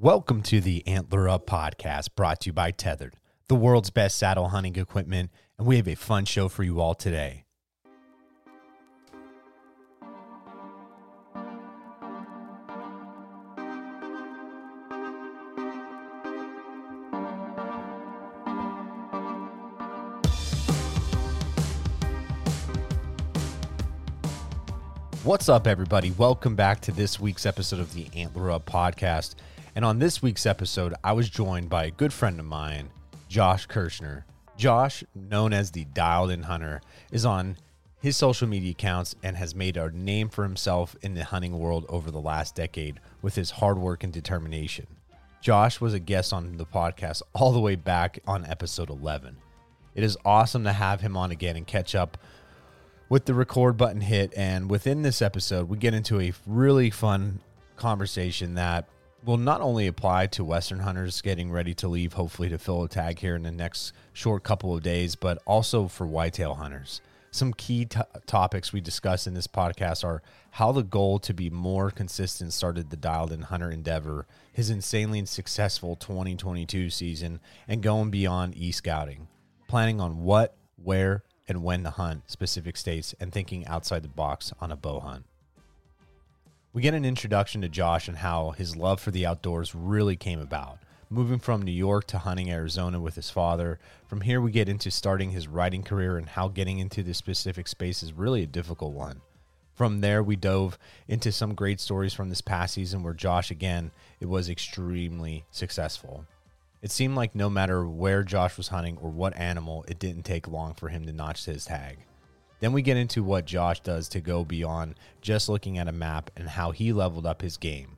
Welcome to the Antler Up podcast brought to you by Tethered, the world's best saddle hunting equipment, and we have a fun show for you all today. What's up, everybody? Welcome back to this week's episode of the Antler Up podcast. And on this week's episode, I was joined by a good friend of mine, Josh Kirchner. Josh, known as the Dialed In Hunter, is on his social media accounts and has made a name for himself in the hunting world over the last decade with his hard work and determination. Josh was a guest on the podcast all the way back on episode 11. It is awesome to have him on again and catch up with the record button hit. And within this episode, we get into a really fun conversation that will not only apply to Western hunters getting ready to leave, hopefully to fill a tag here in the next short couple of days, but also for whitetail hunters. Some key t- topics we discuss in this podcast are how the goal to be more consistent started the dialed in hunter endeavor, his insanely successful 2022 season, and going beyond e scouting, planning on what, where, and when to hunt specific states, and thinking outside the box on a bow hunt. We get an introduction to Josh and how his love for the outdoors really came about. Moving from New York to hunting Arizona with his father. From here, we get into starting his writing career and how getting into this specific space is really a difficult one. From there, we dove into some great stories from this past season where Josh, again, it was extremely successful. It seemed like no matter where Josh was hunting or what animal, it didn't take long for him to notch his tag. Then we get into what Josh does to go beyond just looking at a map and how he leveled up his game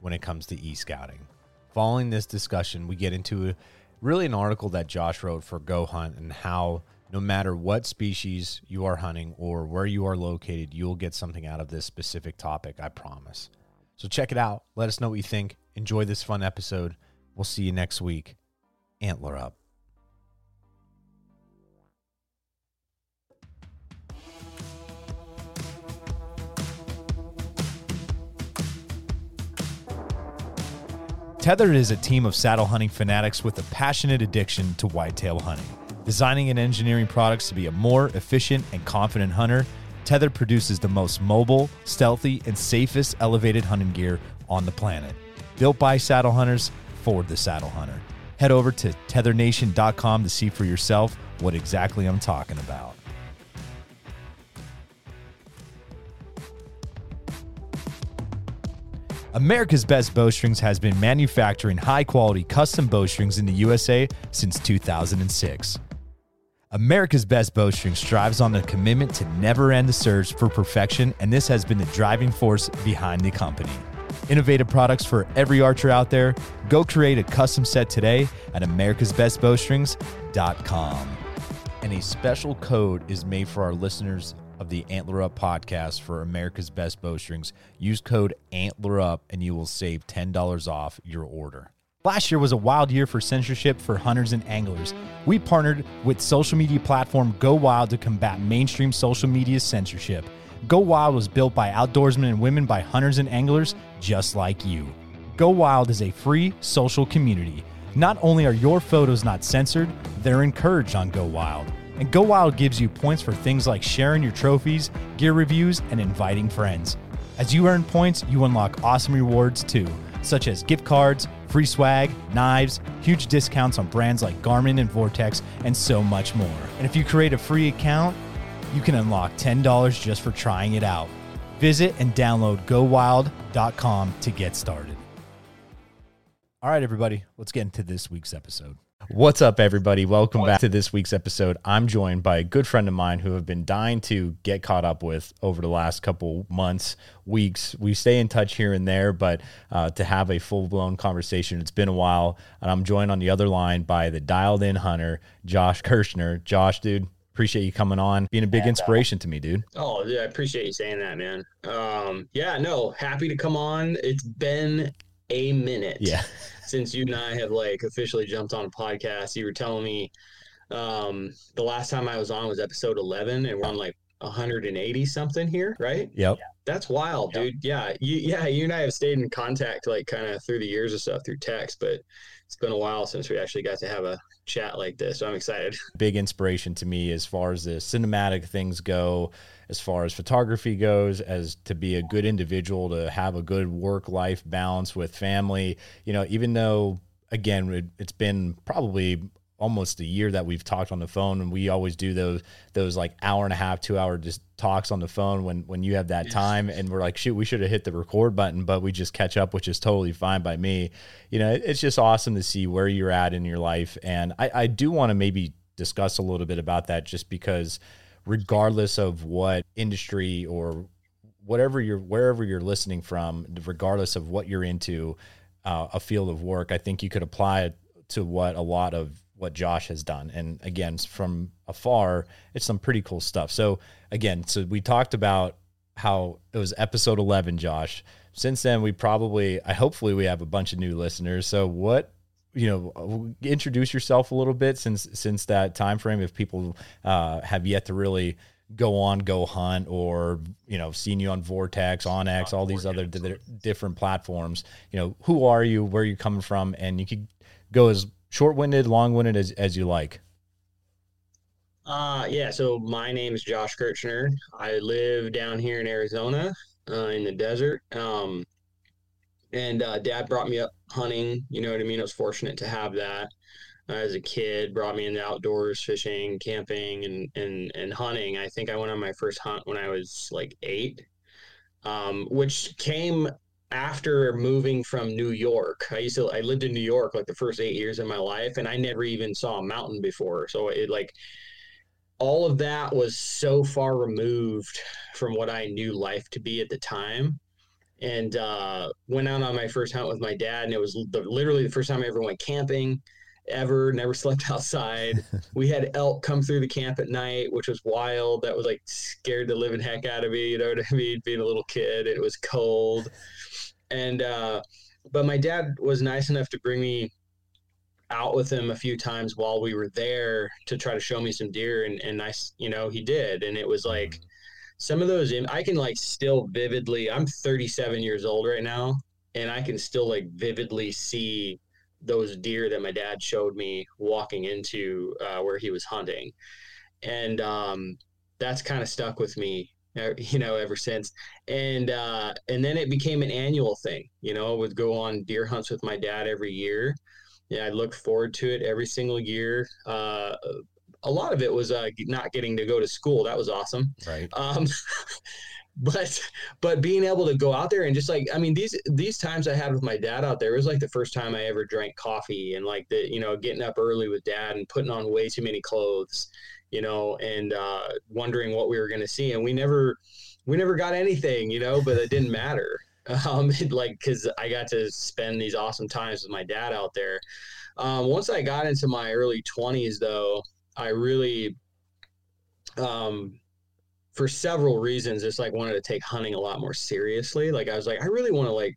when it comes to e scouting. Following this discussion, we get into really an article that Josh wrote for Go Hunt and how no matter what species you are hunting or where you are located, you will get something out of this specific topic, I promise. So check it out. Let us know what you think. Enjoy this fun episode. We'll see you next week. Antler up. Tethered is a team of saddle hunting fanatics with a passionate addiction to whitetail hunting. Designing and engineering products to be a more efficient and confident hunter, Tethered produces the most mobile, stealthy, and safest elevated hunting gear on the planet. Built by saddle hunters for the saddle hunter. Head over to tethernation.com to see for yourself what exactly I'm talking about. America's Best Bowstrings has been manufacturing high quality custom bowstrings in the USA since 2006. America's Best Bowstring strives on the commitment to never end the search for perfection, and this has been the driving force behind the company. Innovative products for every archer out there. Go create a custom set today at americasbestbowstrings.com. And a special code is made for our listeners of the Antler Up podcast for America's Best Bowstrings. Use code Antler Up and you will save $10 off your order. Last year was a wild year for censorship for hunters and anglers. We partnered with social media platform Go Wild to combat mainstream social media censorship. Go Wild was built by outdoorsmen and women by hunters and anglers just like you. Go Wild is a free social community. Not only are your photos not censored, they're encouraged on Go Wild. And Go Wild gives you points for things like sharing your trophies, gear reviews, and inviting friends. As you earn points, you unlock awesome rewards too, such as gift cards, free swag, knives, huge discounts on brands like Garmin and Vortex, and so much more. And if you create a free account, you can unlock $10 just for trying it out. Visit and download gowild.com to get started. All right, everybody, let's get into this week's episode. What's up, everybody? Welcome back to this week's episode. I'm joined by a good friend of mine who have been dying to get caught up with over the last couple months, weeks. We stay in touch here and there, but uh, to have a full blown conversation, it's been a while. And I'm joined on the other line by the dialed in hunter, Josh Kirchner. Josh, dude, appreciate you coming on, being a big inspiration to me, dude. Oh, yeah, I appreciate you saying that, man. Um, yeah, no, happy to come on. It's been a minute. Yeah since you and I have like officially jumped on a podcast. You were telling me um, the last time I was on was episode 11, and we're on like 180 something here, right? Yep. That's wild, dude. Yeah, you, yeah, you and I have stayed in contact like kind of through the years of stuff through text, but it's been a while since we actually got to have a chat like this. So I'm excited. Big inspiration to me as far as the cinematic things go, as far as photography goes, as to be a good individual, to have a good work life balance with family. You know, even though again it, it's been probably almost a year that we've talked on the phone and we always do those those like hour and a half two hour just talks on the phone when when you have that yes. time and we're like shoot we should have hit the record button but we just catch up which is totally fine by me you know it's just awesome to see where you're at in your life and i i do want to maybe discuss a little bit about that just because regardless of what industry or whatever you're wherever you're listening from regardless of what you're into uh, a field of work i think you could apply it to what a lot of what Josh has done. And again, from afar, it's some pretty cool stuff. So again, so we talked about how it was episode 11, Josh. Since then, we probably, I hopefully we have a bunch of new listeners. So what, you know, introduce yourself a little bit since since that time frame. If people uh, have yet to really go on Go Hunt or you know seen you on Vortex, onX, all these other different platforms. You know, who are you? Where are you coming from? And you could go as short-winded, long-winded as, as you like. Uh, yeah. So my name is Josh Kirchner. I live down here in Arizona, uh, in the desert. Um, and uh, dad brought me up hunting. You know what I mean? I was fortunate to have that uh, as a kid. Brought me in the outdoors, fishing, camping, and and and hunting. I think I went on my first hunt when I was like eight, um, which came after moving from New York, I used to I lived in New York like the first eight years of my life, and I never even saw a mountain before. So it like all of that was so far removed from what I knew life to be at the time. And uh, went out on my first hunt with my dad, and it was the, literally the first time I ever went camping ever, never slept outside. we had elk come through the camp at night, which was wild. That was like scared the living heck out of me, you know what I mean? Being a little kid, it was cold and uh, but my dad was nice enough to bring me out with him a few times while we were there to try to show me some deer and and I you know he did and it was like mm-hmm. some of those I can like still vividly I'm 37 years old right now and I can still like vividly see those deer that my dad showed me walking into uh, where he was hunting and um, that's kind of stuck with me you know, ever since. And uh, and then it became an annual thing. You know, I would go on deer hunts with my dad every year. Yeah, I looked forward to it every single year. Uh, a lot of it was uh, not getting to go to school. That was awesome. Right. Um, but but being able to go out there and just like I mean these these times I had with my dad out there it was like the first time I ever drank coffee and like the you know getting up early with dad and putting on way too many clothes you know, and uh, wondering what we were going to see. And we never, we never got anything, you know, but it didn't matter. Um, like, cause I got to spend these awesome times with my dad out there. Um, once I got into my early twenties though, I really, um, for several reasons, just like wanted to take hunting a lot more seriously. Like I was like, I really want to like,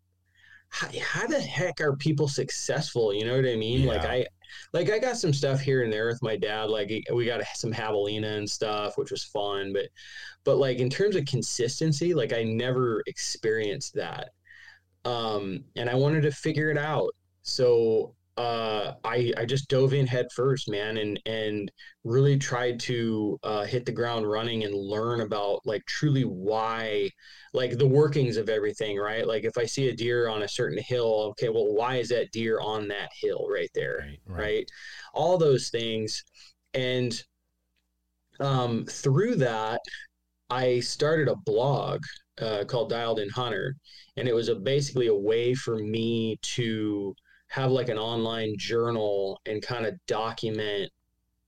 how, how, the heck are people successful? You know what I mean? Yeah. Like I, like I got some stuff here and there with my dad. Like we got some javelina and stuff, which was fun. But but like in terms of consistency, like I never experienced that. Um, and I wanted to figure it out. So uh, I I just dove in head first, man, and and really tried to uh, hit the ground running and learn about like truly why, like the workings of everything, right? Like if I see a deer on a certain hill, okay, well, why is that deer on that hill right there, right? right. right? All those things, and um, through that, I started a blog uh, called Dialed In Hunter, and it was a basically a way for me to have like an online journal and kind of document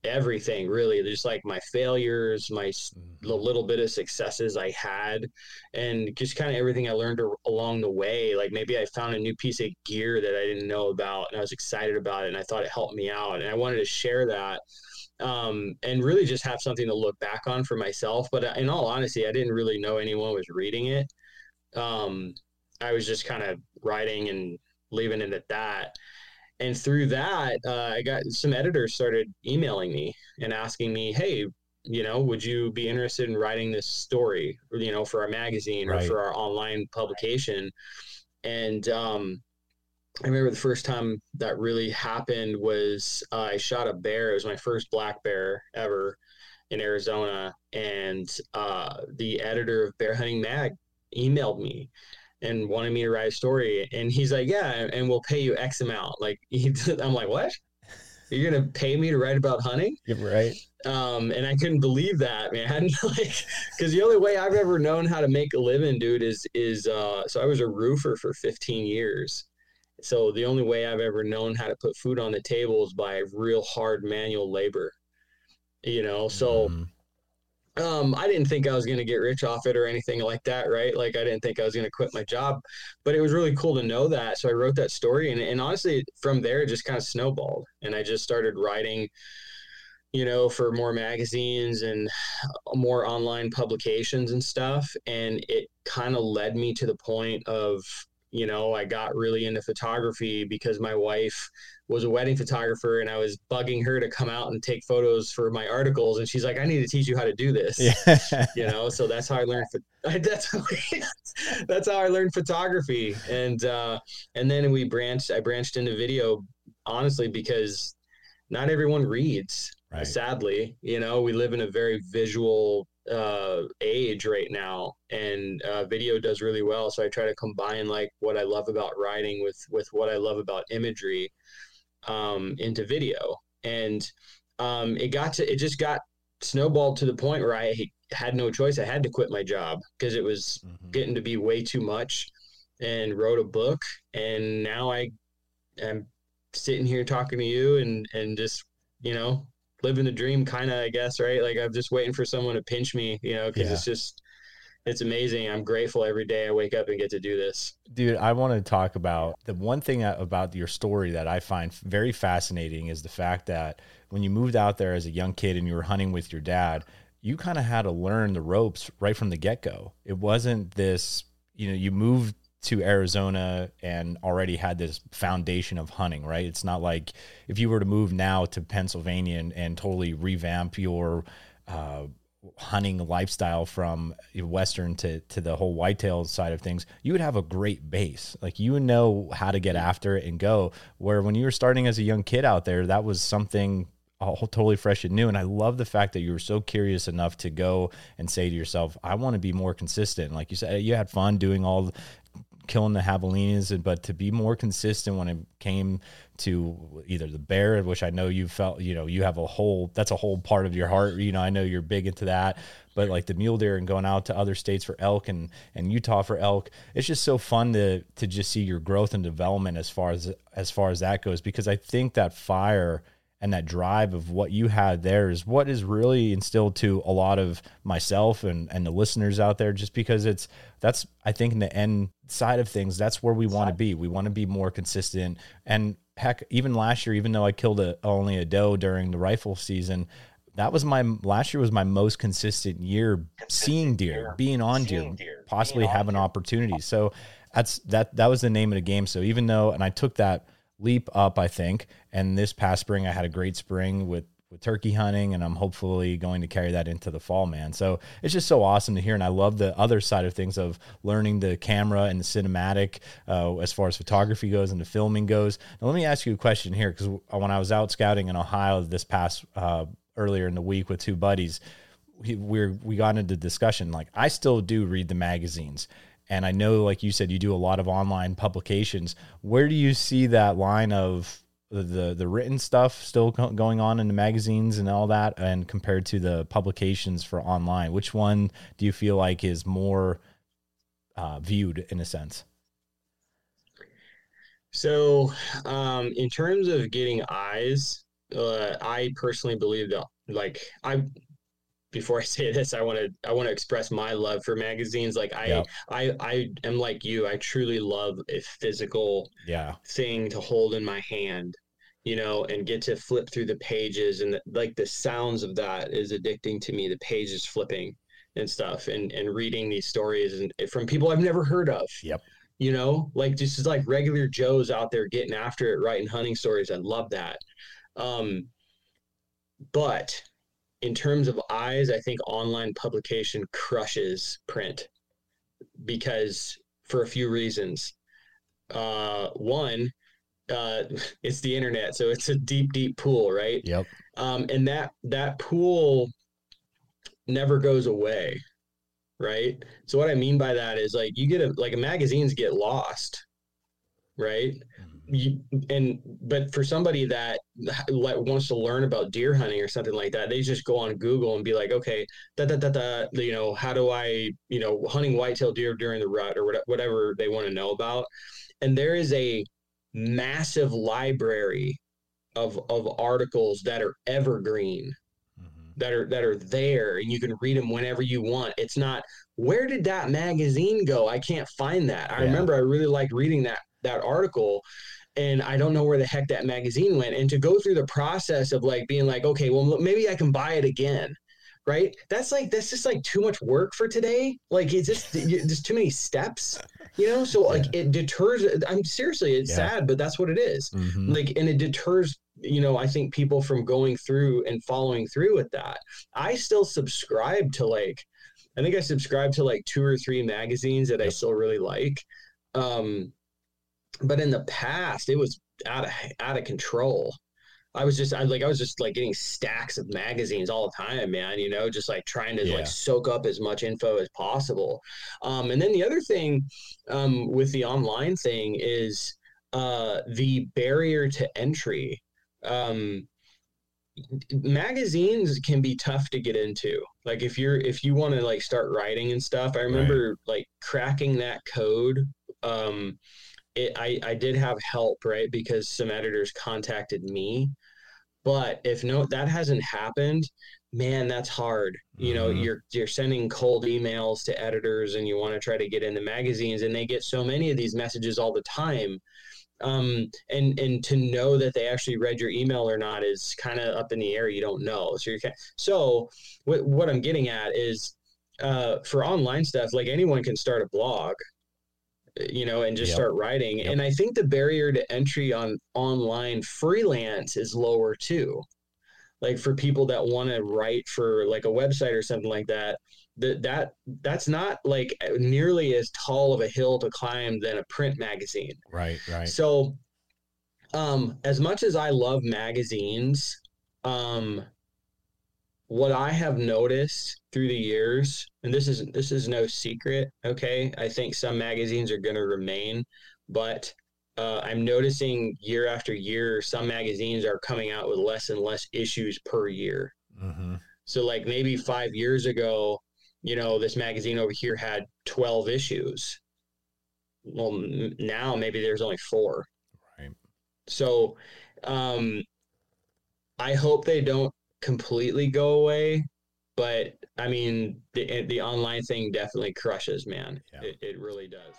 everything really. Just like my failures my mm-hmm. the little bit of successes i had and just kind of everything i learned along the way. Like maybe i found a new piece of gear that i didn't know about and i was excited about it and i thought it helped me out and i wanted to share that um, and really just have something to look back on for myself. But uh, in all honesty i didn't really know anyone was reading it. Um, i was just kind of writing and leaving it at that. And through that uh, i got some editors started emailing me and asking me hey you know would you be interested in writing this story you know for our magazine right. or for our online publication? And um, i remember the first time that really happened was uh, i shot a bear. It was my first black bear ever in arizona. And uh, the editor of bear hunting mag emailed me and wanted me to write a story. And he's like, yeah, and we'll pay you X amount. Like, he, I'm like, what? You're gonna pay me to write about hunting? Yeah, right. Um, and I couldn't believe that, man. like, because the only way I've ever known how to make a living, dude, is is uh, so I was a roofer for 15 years. So the only way I've ever known how to put food on the table is by real hard manual labor. You know, so. Mm um, I didn't think I was going to get rich off it or anything like that, right? Like I didn't think I was going to quit my job, but it was really cool to know that. So I wrote that story, and, and honestly, from there, it just kind of snowballed, and I just started writing, you know, for more magazines and more online publications and stuff, and it kind of led me to the point of you know, I got really into photography because my wife was a wedding photographer and I was bugging her to come out and take photos for my articles. And she's like, I need to teach you how to do this. Yeah. you know, so that's how I learned. That's how, that's how I learned photography. And, uh, and then we branched, I branched into video honestly, because not everyone reads. Right. Sadly, you know, we live in a very visual uh, age right now, and uh, video does really well. So I try to combine like what I love about writing with with what I love about imagery um, into video, and um, it got to it just got snowballed to the point where I had no choice. I had to quit my job because it was mm-hmm. getting to be way too much, and wrote a book, and now I am sitting here talking to you and and just you know living the dream kind of i guess right like i'm just waiting for someone to pinch me you know because yeah. it's just it's amazing. I'm grateful every day i wake up and get to do this. Dude i want to talk about the one thing about your story that i find very fascinating is the fact that when you moved out there as a young kid and you were hunting with your dad you kind of had to learn the ropes right from the get-go. It wasn't this you know you moved to Arizona and already had this foundation of hunting, right? It's not like if you were to move now to Pennsylvania and, and totally revamp your uh, hunting lifestyle from Western to, to the whole whitetail side of things, you would have a great base. Like you know how to get after it and go. Where when you were starting as a young kid out there, that was something all totally fresh and new. And I love the fact that you were so curious enough to go and say to yourself, I want to be more consistent. Like you said, you had fun doing all killing the javelinas, but to be more consistent when it came to either the bear, which I know you felt, you know, you have a whole, that's a whole part of your heart. You know, I know you're big into that, but like the mule deer and going out to other states for elk and, and Utah for elk, it's just so fun to, to just see your growth and development as far as, as far as that goes, because I think that fire and that drive of what you had there is what is really instilled to a lot of myself and, and the listeners out there just because it's that's i think in the end side of things that's where we want to be. We want to be more consistent. And heck even last year even though i killed a, only a doe during the rifle season that was my last year was my most consistent year seeing deer being on deer, possibly having opportunities so that's that that was the name of the game. So even though and i took that leap up, I think. And this past spring, I had a great spring with with turkey hunting, and I'm hopefully going to carry that into the fall, man. So it's just so awesome to hear, and I love the other side of things of learning the camera and the cinematic uh, as far as photography goes and the filming goes. Now, let me ask you a question here, because when I was out scouting in Ohio this past uh, earlier in the week with two buddies, we we we got into discussion. Like I still do read the magazines and I know, like you said, you do a lot of online publications. Where do you see that line of the the written stuff still going on in the magazines and all that, and compared to the publications for online? Which one do you feel like is more uh, viewed in a sense? So, um, in terms of getting eyes, uh, I personally believe that, like, I before I say this, I want to I want to express my love for magazines. Like I. I I am like you. I truly love a physical Yeah. thing to hold in my hand, you know, and get to flip through the pages and the, like the sounds of that is addicting to me. The pages flipping and stuff, and and reading these stories and from people I've never heard of. Yep. You know, like just like regular Joes out there getting after it, writing hunting stories. I love that. Um, but in terms of eyes, I think online publication crushes print because for a few reasons. Uh, one, uh, it's the internet, so it's a deep, deep pool, right? Yep. Um, and that that pool never goes away, right? So what I mean by that is like you get a like magazines get lost, right? you, and but for somebody that like wants to learn about deer hunting or something like that, they just go on Google and be like, okay, da da da da, you know, how do I, you know, hunting whitetail deer during the rut or whatever they want to know about, and there is a massive library of of articles that are evergreen mm-hmm. that are that are there and you can read them whenever you want. It's not where did that magazine go? I can't find that. I Yeah. remember i really liked reading that that article and i don't know where the heck that magazine went. And to go through the process of like being like okay well maybe i can buy it again right? That's like that's just like too much work for today. Like it's just there's too many steps you know? So like it deters i'm seriously it's Yeah. sad but that's what it is. Mhm. like and it deters you know i think people from going through and following through with that. I still subscribe to like i think i subscribe to like two or three magazines that i still really like. Um but in the past it was out of out of control i was just i like i was just like getting stacks of magazines all the time man you know just like trying to Yeah. like soak up as much info as possible. Um and then the other thing um with the online thing is uh the barrier to entry. Um magazines can be tough to get into. Like if you're if you want to like start writing and stuff i remember like cracking that code um it i i did have help right because some editors contacted me but if no that hasn't happened man that's hard you know Mhm. you're you're sending cold emails to editors and you want to try to get into magazines and they get so many of these messages all the time um, and and to know that they actually read your email or not is kind of up in the air. You don't know. So you can so what what I'm getting at is uh, for online stuff, like anyone can start a blog, you know, and just Yep. start writing. Yep. And I think the barrier to entry on online freelance is lower too. Like for people that want to write for like a website or something like that, that that that's not like nearly as tall of a hill to climb than a print magazine. Right. Right. So, um, as much as I love magazines, um, what I have noticed through the years, and this is this is no secret, okay? I think some magazines are going to remain, but uh, I'm noticing year after year, some magazines are coming out with less and less issues per year. hmm So, like maybe five years ago, you know, this magazine over here had 12 issues. Well, m- now maybe there's only four. Right. So, um, I hope they don't completely go away, but I mean, the the online thing definitely crushes, man. Yeah. It, it really does.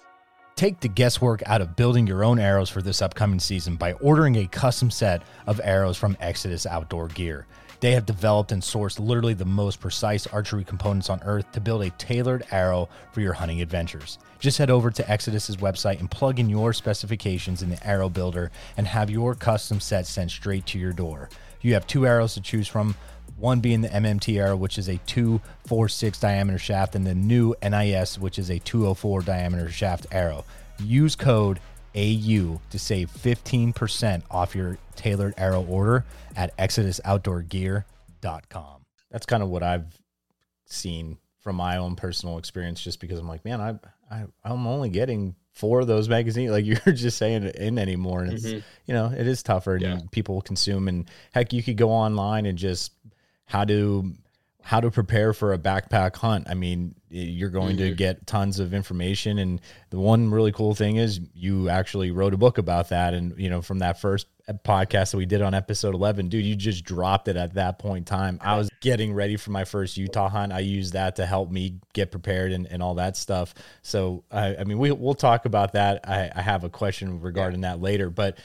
Take the guesswork out of building your own arrows for this upcoming season by ordering a custom set of arrows from Exodus Outdoor Gear. They have developed and sourced literally the most precise archery components on earth to build a tailored arrow for your hunting adventures. Just head over to Exodus's website and plug in your specifications in the arrow builder and have your custom set sent straight to your door. You have two arrows to choose from one being the MMT arrow, which is a 246 diameter shaft, and the new NIS, which is a 204 diameter shaft arrow. Use code AU to save 15% off your tailored arrow order at ExodusOutdoorGear.com. That's kind of what I've seen from my own personal experience, just because I'm like, man, I, I I'm only getting four of those magazines, like you're just saying, in anymore, and it's Mhm. you know it is tougher, and Yeah. people consume, and heck, you could go online and just how to how to prepare for a backpack hunt. I mean, you're going mm-hmm. to get tons of information. And the one really cool thing is you actually wrote a book about that. And, you know, from that first podcast that we did on episode 11, dude, you just dropped it at that point in time. I was getting ready for my first Utah hunt. I used that to help me get prepared and, and all that stuff. So, I, I mean, we, we'll talk about that. I, I have a question regarding yeah. that later, but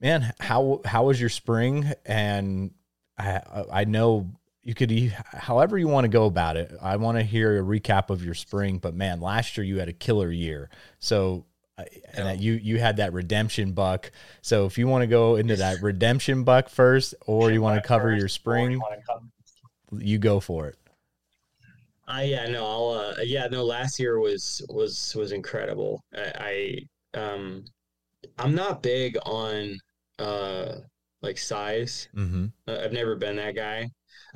man, how, how was your spring? And I, I know you could however you want to go about it. I want to hear a recap of your spring, but man, last year you had a killer year. So and that you you had that redemption buck. So if you want to go into that redemption buck first, or you want to cover your spring, you go for it. I yeah no I'll uh, yeah no last year was was was incredible. I, I um I'm not big on uh like size. Mm-hmm. I've never been that guy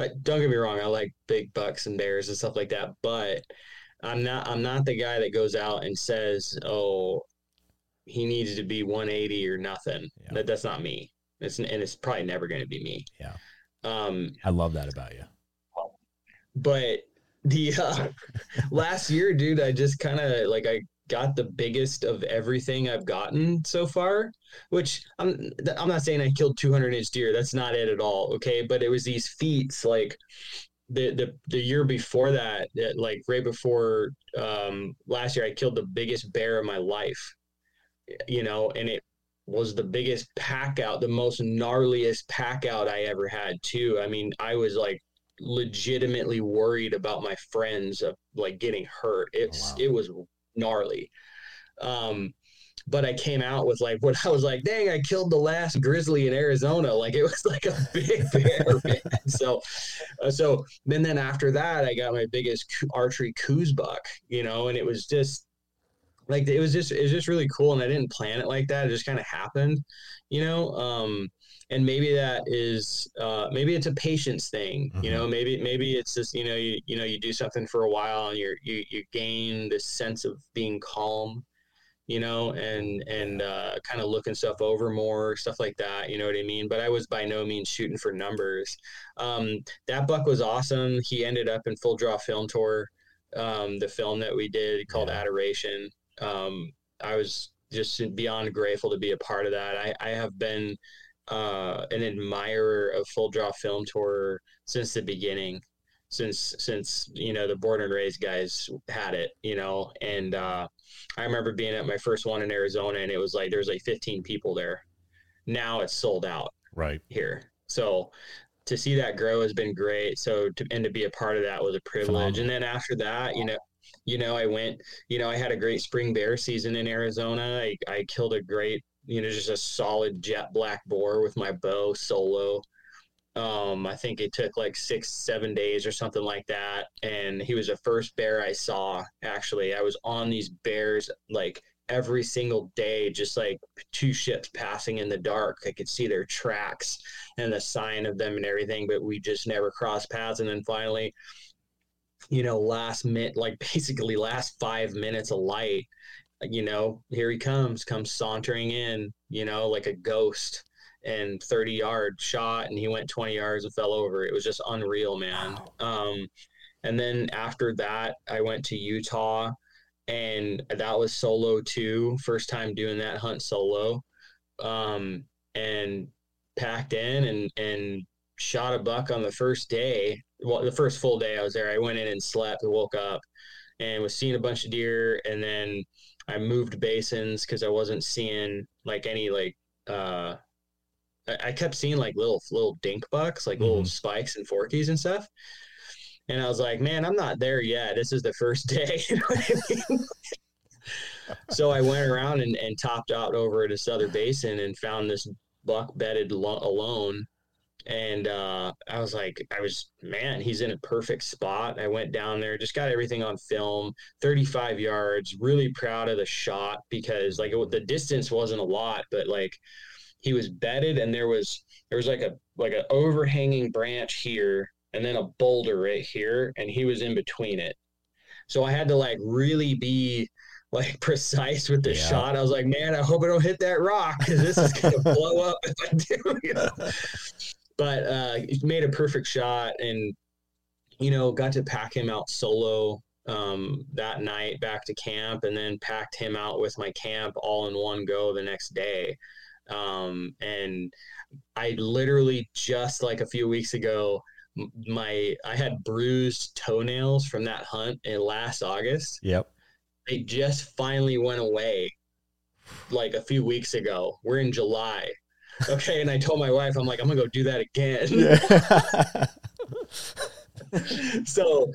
don't get me wrong, I like big bucks and bears and stuff like that, but I'm not I'm not the guy that goes out and says, "Oh, he needs to be 180 or nothing." Yeah. That that's not me. It's and it's probably never going to be me. Yeah. Um, I love that about you. But the uh, last year, dude, I just kind of like I got the biggest of everything I've gotten so far, which I'm I'm not saying I killed 200 inch deer. That's not it at all. Okay, but it was these feats like the the the year before that, that like right before um, last year, I killed the biggest bear of my life. You know, and it was the biggest pack out, the most gnarliest pack out I ever had too. I mean, I was like legitimately worried about my friends of like getting hurt. It's oh, wow. it was gnarly. Um, but I came out with like what I was like, dang, I killed the last grizzly in Arizona. Like it was like a big bear. so, uh, so then then after that, I got my biggest archery Coues buck, you know, and it was just like it was just it was just really cool, and I didn't plan it like that. It just kind of happened, you know. Um, and maybe that is uh, maybe it's a patience thing mm-hmm. you know maybe maybe it's just you know you you know you do something for a while and you're you, you gain this sense of being calm you know and and uh, kind of looking stuff over more stuff like that you know what i mean but i was by no means shooting for numbers um, that buck was awesome he ended up in full draw film tour um, the film that we did called yeah. adoration um, i was just beyond grateful to be a part of that i, I have been uh, an admirer of Full Draw Film Tour since the beginning, since since you know the Born and Raised guys had it, you know. And uh, I remember being at my first one in Arizona, and it was like there's like 15 people there. Now it's sold out, right here. So to see that grow has been great. So to and to be a part of that was a privilege. And then after that, you know, you know, I went, you know, I had a great spring bear season in Arizona. I, I killed a great you know, just a solid jet black boar with my bow solo. Um, I think it took like six, seven days or something like that. And he was the first bear I saw. Actually, I was on these bears like every single day, just like two ships passing in the dark. I could see their tracks and the sign of them and everything, but we just never crossed paths. And then finally, you know, last minute, like basically last five minutes of light, you know, here he comes, comes sauntering in, you know, like a ghost and 30 yard shot and he went 20 yards and fell over. It was just unreal, man. Wow. Um, and then after that, I went to Utah and that was solo too. First time doing that hunt solo. Um, and packed in and, and shot a buck on the first day. Well, the first full day I was there, I went in and slept and woke up and was seeing a bunch of deer and then I moved basins because I wasn't seeing like any like uh I, kept seeing like little little dink bucks, like mm-hmm. little spikes and forkies and stuff. And I was like, man, I'm not there yet. This is the first day. You know I mean? so I went around and, and topped out over at this other basin and found this buck bedded lo- alone and uh, I was like, I was man, he's in a perfect spot. I went down there, just got everything on film, 35 yards. Really proud of the shot because like it, the distance wasn't a lot, but like he was bedded, and there was there was like a like an overhanging branch here, and then a boulder right here, and he was in between it. So I had to like really be like precise with the yeah. shot. I was like, man, I hope I don't hit that rock because this is gonna blow up if I do. You know? But uh, he made a perfect shot and you know, got to pack him out solo um, that night back to camp, and then packed him out with my camp all in one go the next day. Um, and I literally just like a few weeks ago, my I had bruised toenails from that hunt in last August. Yep. They just finally went away like a few weeks ago. We're in July. Okay, and I told my wife, I'm like, I'm gonna go do that again. Yeah. so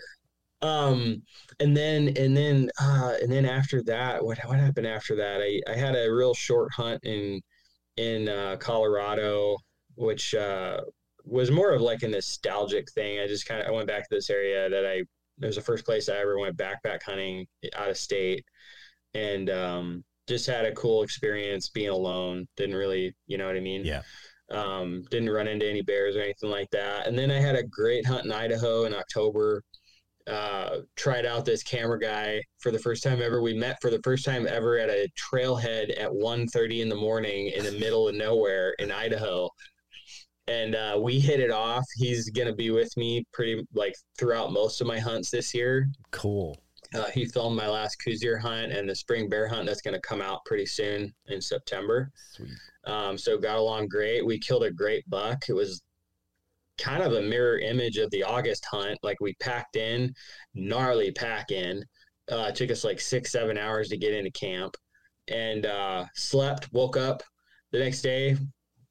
um and then and then uh and then after that what what happened after that i i had a real short hunt in in uh colorado which uh was more of like a nostalgic thing i just kind of i went back to this area that i it was the first place i ever went backpack hunting out of state and um just had a cool experience being alone didn't really you know what i mean yeah. um, didn't run into any bears or anything like that. And then I had a great hunt in Idaho in October. Uh, tried out this camera guy for the first time ever. We met for the first time ever at a trailhead at 1.30 in the morning in the middle of nowhere in Idaho. And uh, we hit it off. He's gonna be with me pretty like throughout most of my hunts this year. Cool. Uh, he filmed my last Coues deer hunt and the spring bear hunt that's going to come out pretty soon in September. Sweet. Um, so got along great. We killed a great buck. It was kind of a mirror image of the August hunt. Like we packed in, gnarly pack in. Uh, it took us like six, seven hours to get into camp and uh, slept, woke up the next day,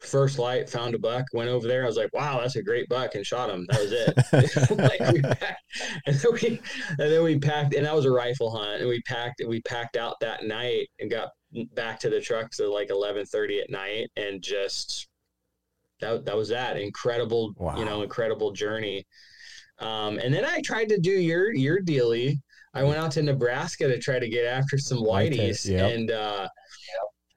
first light, found a buck, went over there. I was like, wow, that's a great buck and shot him. That was it. like we packed, and then we, and then we packed, and that was a rifle hunt. And we packed, we packed out that night and got back to the truck at like 11:30 at night, and just that that was that incredible, Wow. you know, incredible journey. Um, and then I tried to do your your dealy. I went out to Nebraska to try to get after some whiteys, yep. and uh,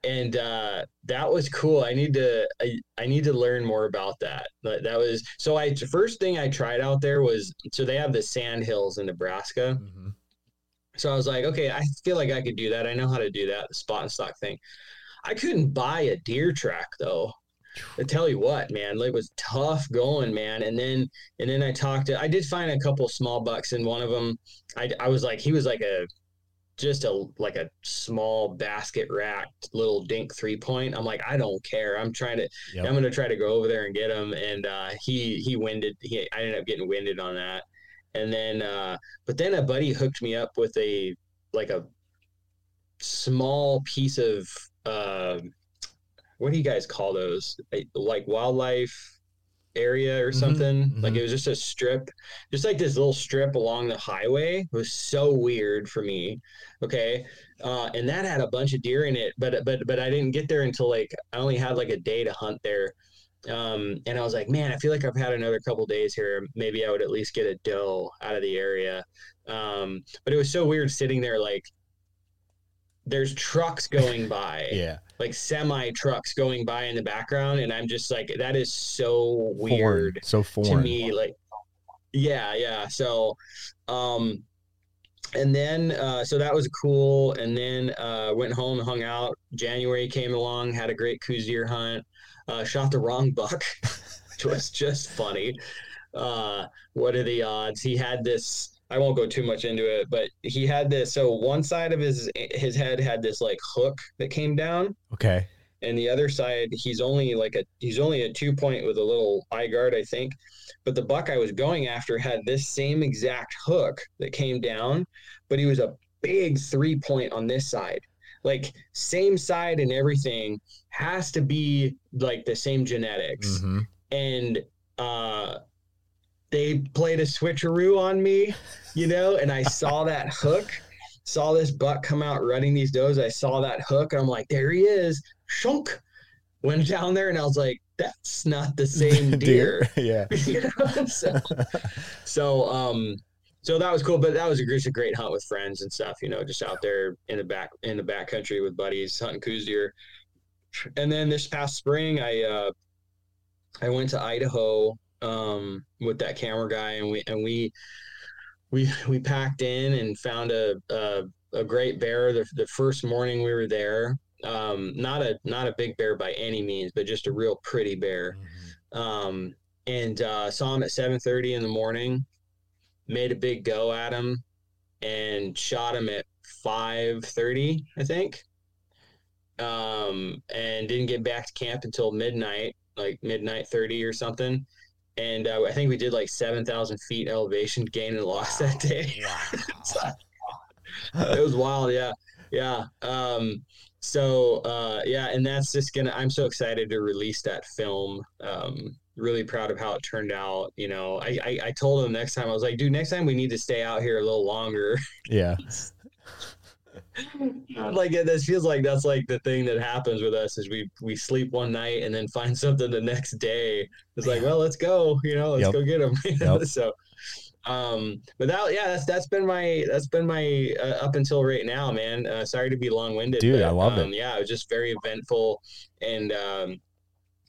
and uh, that was cool. I need to I, I need to learn more about that. But that was so. I first thing I tried out there was so they have the sand hills in Nebraska. Mhm. So I was like, okay, I feel like I could do that. I know how to do that, the spot and stock thing. I couldn't buy a deer track though. I tell you what, man, it was tough going, man. And then and then I talked to I did find a couple small bucks and one of them I I was like he was like a just a like a small basket racked little dink three point. I'm like, I don't care. I'm trying to Yep. I'm gonna try to go over there and get him. And uh, he he winded. He I ended up getting winded on that. And then, uh, but then a buddy hooked me up with a like a small piece of uh, what do you guys call those? Like wildlife area or Mhm, something. Like mhm. it was just a strip, just like this little strip along the highway. It was so weird for me. Okay, uh, and that had a bunch of deer in it, but but but I didn't get there until like I only had like a day to hunt there. Um, and I was like, man, I feel like I've had another couple days here. Maybe I would at least get a doe out of the area. Um, but it was so weird sitting there, like there's trucks going by, Yeah. like semi trucks going by in the background, and I'm just like, that is so Foreign. weird So to me like yeah yeah. So um and then uh so that was cool. And then uh went home hung out. January came along had a great Coues deer hunt. Uh shot the wrong buck. Which was just funny. Uh what are the odds? He had this i won't go too much into it but he had this so one side of his his head had this like hook that came down Okay. and the other side he's only like a he's only a two point with a little eye guard i think but the buck i was going after had this same exact hook that came down but he was a big three point on this side like same side and everything has to be like the same genetics Mhm. and uh they played a switcheroo on me you know and i saw that hook saw this buck come out running these does i saw that hook and i'm like there he is shunk went down there and i was like that's not the same deer, yeah. You know? so, so um so that was cool but that was a, just a great hunt with friends and stuff you know just out there in the back in the back country with buddies hunting Coues deer and then this past spring i uh i went to idaho um with that camera guy and we and we we we packed in and found a a, a great bear the, the first morning we were there um not a not a big bear by any means but just a real pretty bear Mhm. um, and uh, saw him at 7:30 in the morning. made a big go at him and shot him at 5:30, I think. Um, and didn't get back to camp until midnight, like midnight 30 or something. And uh, I think we did like 7,000 feet elevation gain and loss that day. it was wild. Yeah. Yeah. Um, so uh, yeah, and that's just gonna. I'm so excited to release that film. Um, really proud of how it turned out. You know, I, I I told him next time I was like, dude, next time we need to stay out here a little longer. Yeah. like it, this feels like that's like the thing that happens with us is we we sleep one night and then find something the next day. It's like, well, let's go. You know, let's Yep. go get them. Yep. so. Um, but that, yeah, that's, that's been my, that's been my, uh, up until right now, man, uh, sorry to be long winded, Dude, I loved it. um, Yeah, it was just very eventful and, um,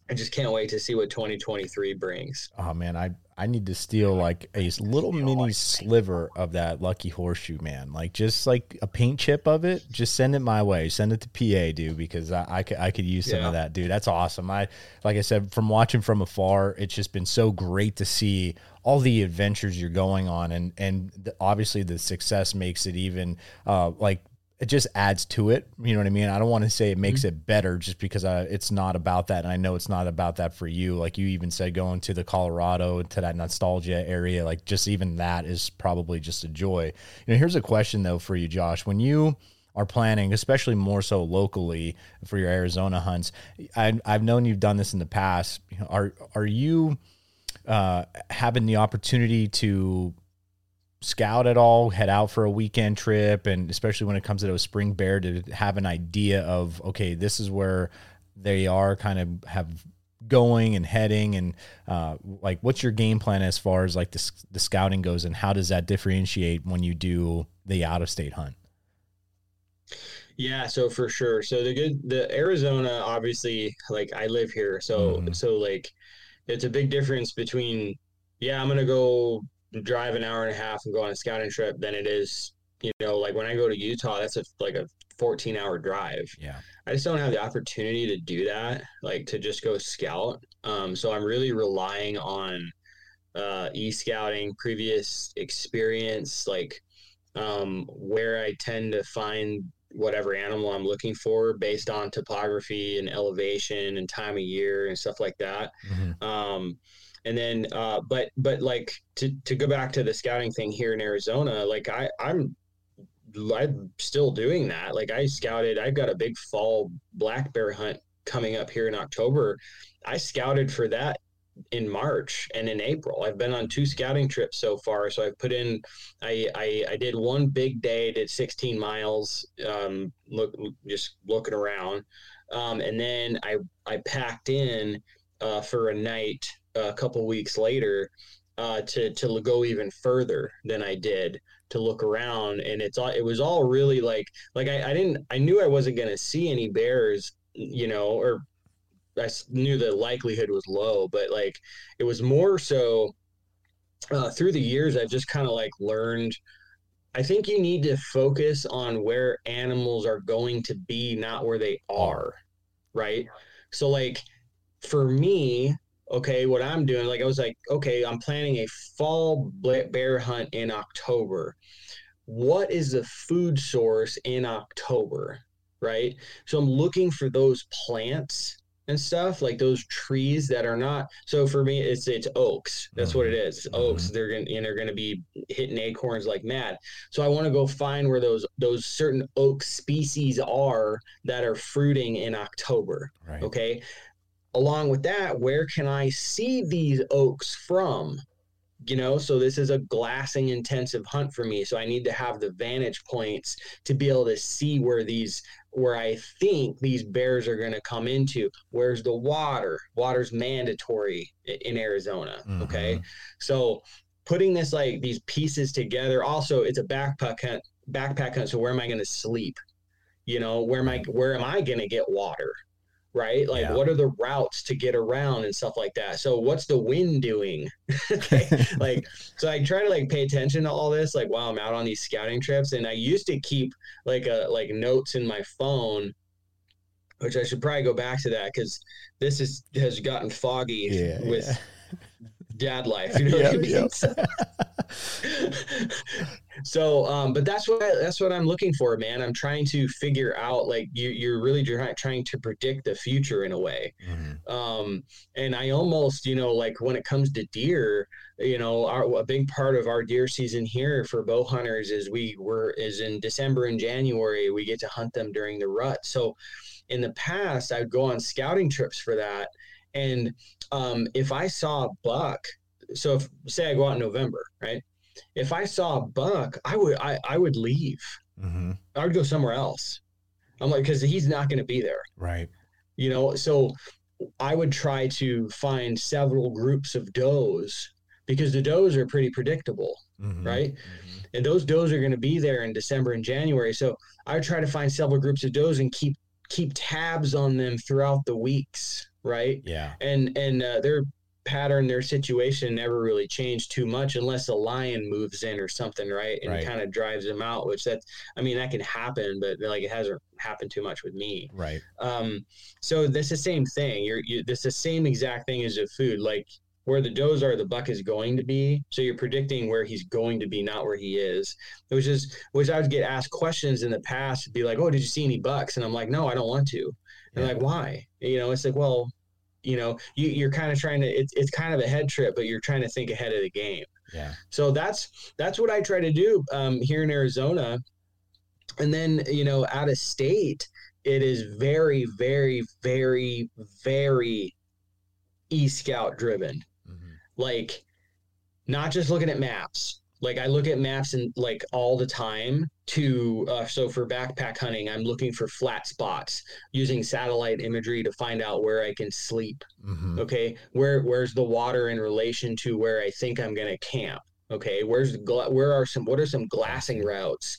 I just can't wait to see what 2023 brings. Oh man, I I need to steal like a little mini sliver of that lucky horseshoe, man. Like just like a paint chip of it. Just send it my way. Send it to PA, dude, because I I could, I could use some Yeah. of that, dude. That's awesome. I like I said from watching from afar, it's just been so great to see all the adventures you're going on, and and the, obviously the success makes it even uh like it just adds to it. You know what I mean? I don't want to say it makes it better just because uh, it's not about that. And I know it's not about that for you. Like you even said, going to the Colorado to that nostalgia area, like just even that is probably just a joy. You know, here's a question though for you, Josh. When you are planning, especially more so locally for your Arizona hunts, I, I've known you've done this in the past. Are are you uh, having the opportunity to scout at all, head out for a weekend trip, and especially when it comes to a spring bear, to have an idea of okay, this is where they are, kind of have going and heading, and uh, like what's your game plan as far as like the, the scouting goes, and how does that differentiate when you do the out of state hunt? Yeah, so for sure. So the good the Arizona obviously like I live here. So Mhm. so like it's a big difference between yeah, I'm gonna go drive an hour and a half and go on a scouting trip than it is, you know, like when I go to Utah, that's a like a 14 hour drive. Yeah, I just don't have the opportunity to do that, like to just go scout. Um, so I'm really relying on uh, e-scouting, previous experience, like um, where I tend to find whatever animal I'm looking for based on topography and elevation and time of year and stuff like that. Mhm. Um, and then, uh, but but like to to go back to the scouting thing here in Arizona, like I I'm I'm still doing that. Like I scouted, I've got a big fall black bear hunt coming up here in October. I scouted for that in March and in April. I've been on two scouting trips so far. So I've put in, I, I, I did one big day, did 16 miles, um, look, just looking around. Um, and then I, I packed in, uh, for a night a couple weeks later, uh, to, to go even further than I did to look around. And it's all, it was all really like, like I, I didn't, I knew I wasn't going to see any bears, you know, or I knew the likelihood was low, but like it was more so uh, through the years, I've just kind of like learned. I think you need to focus on where animals are going to be, not where they are. Right. So, like, for me, okay, what I'm doing, like, I was like, okay, I'm planning a fall bear hunt in October. What is the food source in October? Right. So, I'm looking for those plants and stuff like those trees that are not so for me it's it's oaks that's what it mm-hmm. is it's oaks mm-hmm. they're gonna and they're gonna be hitting acorns like mad so i want to go find where those those certain oak species are that are fruiting in october right. okay along with that where can i see these oaks from? You know so this is a glassing intensive hunt for me so i need to have the vantage points to be able to see where these where i think these bears are going to come into. Where's the water? Water's mandatory in arizona mm-hmm. okay? So putting this like these pieces together also it's a backpack hunt backpack hunt so where am i going to sleep? You know where am i where am i going to get water right like Yeah. what are the routes to get around and stuff like that so what's the wind doing okay like so i try to like pay attention to all this like while i'm out on these scouting trips and i used to keep like a like notes in my phone which i should probably go back to that because this is has gotten foggy Yeah, with yeah. dad life you know what I mean? yep. So- um, but that's what I, that's what I'm looking for, man. I'm trying to figure out like you, you're really try, trying to predict the future in a way. Mm-hmm. Um, and I almost, you know, like when it comes to deer, you know, our, a big part of our deer season here for bow hunters is we were is in December and January. We get to hunt them during the rut. So, in the past, I'd go on scouting trips for that, and um, if I saw a buck, so if say I go out in November, right? If I saw a buck, I would I, I would leave. Mm-hmm. I would go somewhere else. I'm like, because he's not going to be there. Right. You know, so I would try to find several groups of does because the does are pretty predictable, mm-hmm. right? Mm-hmm. And those does are going to be there in December and January. So I would try to find several groups of does and keep keep tabs on them throughout the weeks, right? Yeah. And and uh, they're pattern, their situation never really changed too much unless a lion moves in or something, right? And right. kind of drives them out, which that, I mean, that can happen, but like it hasn't happened too much with me. Right. Um, so that's the same thing. You're, you, this the same exact thing as a food. Like where the does are, the buck is going to be. So you're predicting where he's going to be, not where he is. Which is, which I would get asked questions in the past, be like, "Oh, did you see any bucks?" And I'm like, "No, I don't want to." And yeah. like, why? You know, it's like, well, you know you, you're kind of trying to it's, it's kind of a head trip but you're trying to think ahead of the game. Yeah. So that's that's what i try to do um, here in arizona. And then you know out of state it is very very very very e-scout driven. Mm-hmm. like not just looking at maps like I look at maps and like all the time to uh, so for backpack hunting, I'm looking for flat spots using satellite imagery to find out where I can sleep. Mm-hmm. Okay, where where's the water in relation to where I think I'm going to camp? Okay, where's the gla- where are some what are some glassing routes?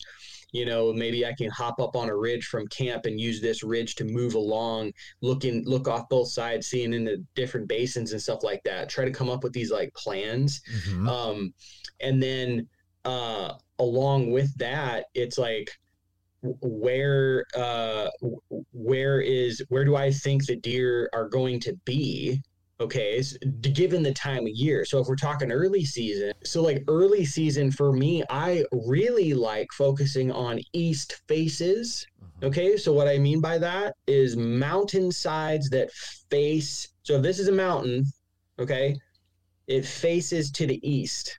You know maybe i can hop up on a ridge from camp and use this ridge to move along looking look off both sides seeing in the different basins and stuff like that. Try to come up with these like plans. Mm-hmm. um, and then uh, along with that it's like where uh, where is where do i think the deer are going to be okay it's given the time of year. So if we're talking early season so like early season for me i really like focusing on east faces. Mm-hmm. okay so what i mean by that is mountain sides that face so if this is a mountain okay it faces to the east.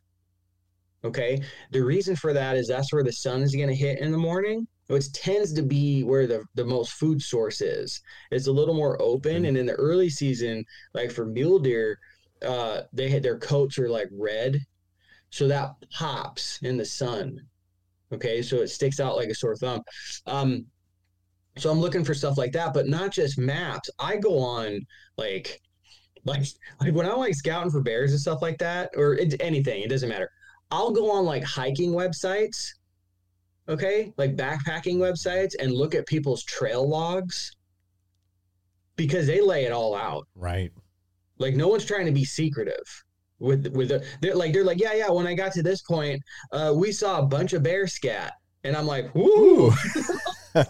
Okay the reason for that is that's where the sun is going to hit in the morning which tends to be where the, the most food source is. It's a little more open. Mm-hmm. And in the early season, like for mule deer, uh, they had their coats are like red. So that pops in the sun. Okay. So it sticks out like a sore thumb. Um, so I'm looking for stuff like that, but not just maps. I go on like, like, like when I'm like scouting for bears and stuff like that, or it, anything, it doesn't matter. I'll go on like hiking websites okay, like backpacking websites and look at people's trail logs because they lay it all out. Right. Like no one's trying to be secretive with with the, they're like they're like yeah yeah when I got to this point uh, we saw a bunch of bear scat. And I'm like whoo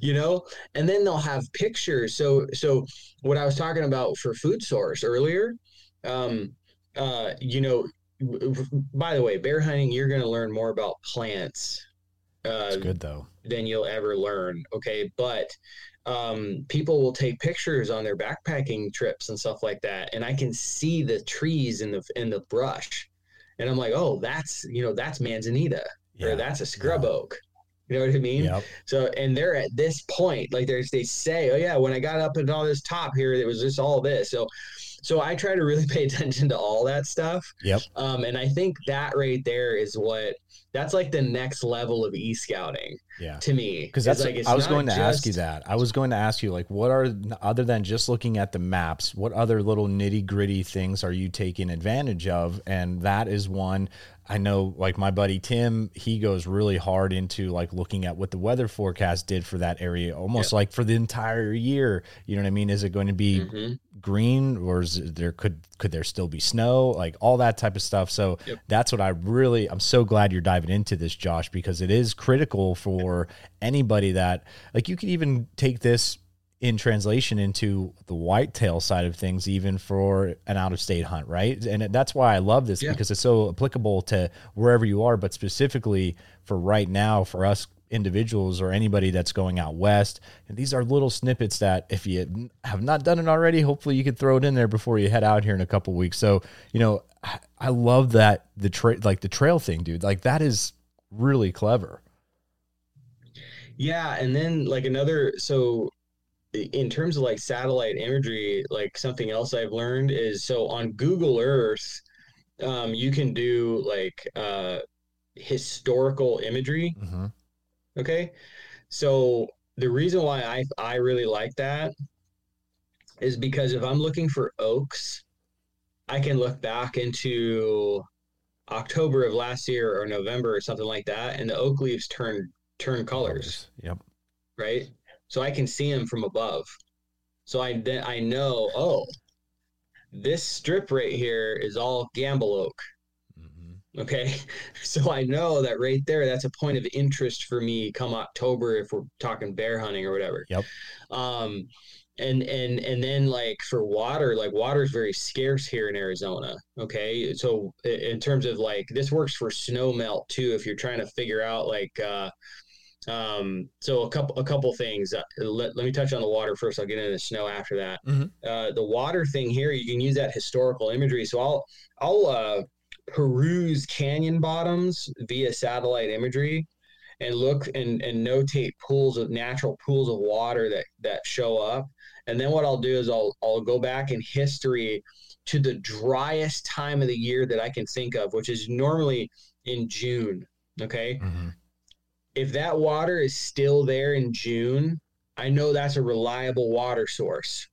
you know? And then they'll have pictures. So so what I was talking about for food source earlier um uh you know by the way, bear hunting, you're going to learn more about plants. Uh, good though. Than you'll ever learn. Okay, but um, people will take pictures on their backpacking trips and stuff like that, and I can see the trees in the in the brush, and I'm like, oh, that's you know that's manzanita yeah. or that's a scrub yeah. oak. You know what I mean? Yep. So, and they're at this point, like they they say, oh yeah, when I got up and all this top here, it was just all this. So, so I try to really pay attention to all that stuff. Yep. Um, and I think that right there is what that's like the next level of e scouting. Yeah. To me, because that's like, I was going to just... ask you that. I was going to ask you like, what are other than just looking at the maps, what other little nitty gritty things are you taking advantage of? And that is one I know like my buddy Tim, he goes really hard into like looking at what the weather forecast did for that area, almost yep. like for the entire year. You know what I mean? Is it going to be mm-hmm. green or is there could could there still be snow? Like all that type of stuff. So yep. that's what I really I'm so glad you're diving into this, Josh, because it is critical for anybody that like you could even take this in translation into the whitetail side of things, even for an out of state hunt, right? And that's why I love this Yeah. because it's so applicable to wherever you are, but specifically for right now, for us individuals or anybody that's going out west. And these are little snippets that if you have not done it already, hopefully you could throw it in there before you head out here in a couple weeks. So, you know, I- I love that the trail, like the trail thing, dude. Like that is really clever. Yeah, and then like another so in terms of like satellite imagery, like something else I've learned is so on Google Earth, um, you can do like uh historical imagery. Mm-hmm. Okay. So the reason why I I really like that is because if I'm looking for oaks, I can look back into October of last year or November or something like that, and the oak leaves turn turn colors Yep. right? So I can see them from above. So I then I know, oh, this strip right here is all Gambel oak. Mm-hmm. Okay. So I know that right there, that's a point of interest for me come October if we're talking bear hunting or whatever. Yep. Um and and and then like for water, like water is very scarce here in Arizona. Okay. So in terms of like this works for snow melt too, if you're trying to figure out like uh um so a couple a couple things uh, let, let me touch on the water first. I'll get into the snow after that. Mhm. uh the water thing here you can use that historical imagery. So i'll i'll uh peruse canyon bottoms via satellite imagery and look and and notate pools of natural pools of water that that show up. And then what i'll do is i'll i'll go back in history to the driest time of the year that i can think of which is normally in june okay? Mm-hmm. If that water is still there in June, I know that's a reliable water source.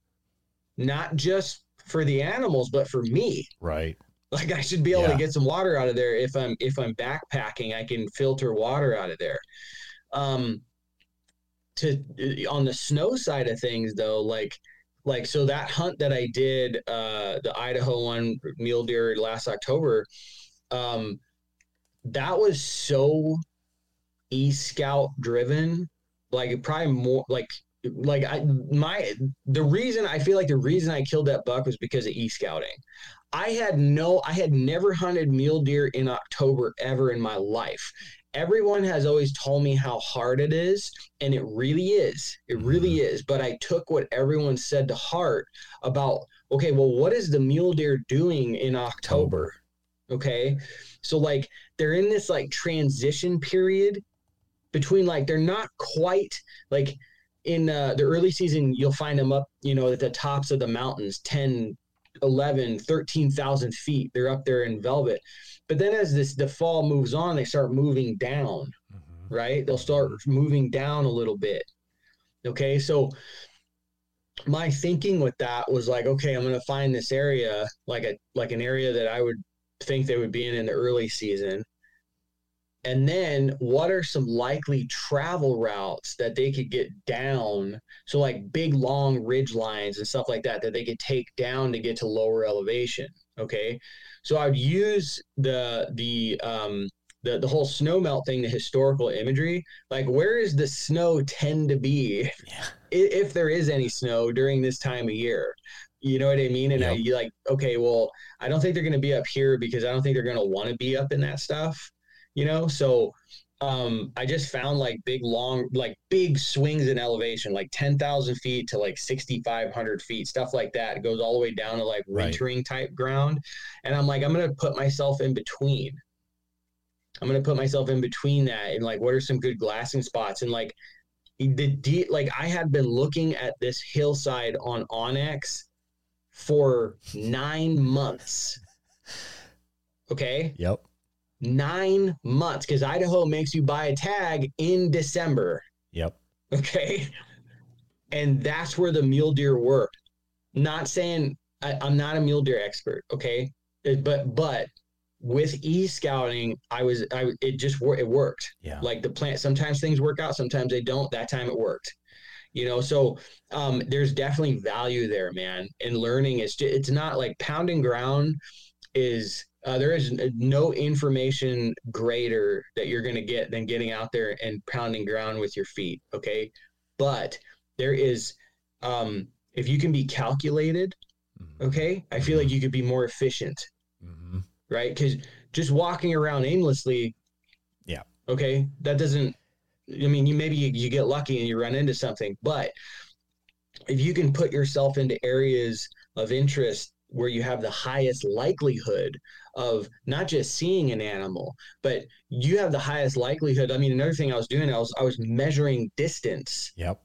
Not just for the animals, but for me. Right. Like I should be able Yeah. to get some water out of there if I'm if I'm backpacking, I can filter water out of there. Um to on the snow side of things though, like like so that hunt that I did uh the Idaho one mule deer last October, um that was so e scout driven like probably more like like i my the reason i feel like the reason i killed that buck was because of e scouting i had no i had never hunted mule deer in october ever in my life. Everyone has always told me how hard it is and it really is. It really mm-hmm. is. But i took what everyone said to heart about okay well what is the mule deer doing in october. Okay? So like they're in this like transition period between like they're not quite like in uh, the early season you'll find them up you know at the tops of the mountains 10 11 13,000 feet. They're up there in velvet. But then as this the fall moves on they start moving down Mm-hmm. right? They'll start moving down a little bit. Okay? So my thinking with that was like okay i'm going to find this area like a like an area that i would think they would be in in the early season and then what are some likely travel routes that they could get down? So like big long ridge lines and stuff like that that they could take down to get to lower elevation okay? So i'd use the the um the, the whole snow melt thing the historical imagery. Like where is the snow tend to be Yeah. i- if there is any snow during this time of year? You know what i mean? And I, Yep. you like okay well i don't think they're going to be up here because i don't think they're going to want to be up in that stuff you know? So um i just found like big long like big swings in elevation like 10,000 feet to like 6500 feet stuff like that. It goes all the way down to like Right. wintering type ground. And i'm like i'm going to put myself in between. I'm going to put myself in between that and like what are some good glassing spots? And like the de- like i had been looking at this hillside on onX for nine months. Okay? Yep. Nine months because Idaho makes you buy a tag in December. Yep. Okay. And that's where the mule deer were. Not saying I, I'm not a mule deer expert. Okay. But, but with e scouting, I was, I, it just, it worked. Yeah. Like the plant, sometimes things work out, sometimes they don't. That time it worked. You know, so um, there's definitely value there, man. And learning is, it's not like pounding ground is uh, there is no information greater that you're going to get than getting out there and pounding ground with your feet. Okay. But there is um, if you can be calculated, Mhm. okay, I feel like you could be more efficient, Mhm. right? Because just walking around aimlessly, Yeah. okay, that doesn't. I mean, you maybe you, you get lucky and you run into something, but if you can put yourself into areas of interest where you have the highest likelihood of not just seeing an animal, but you have the highest likelihood. I mean, another thing I was doing, I was I was measuring distance Yep.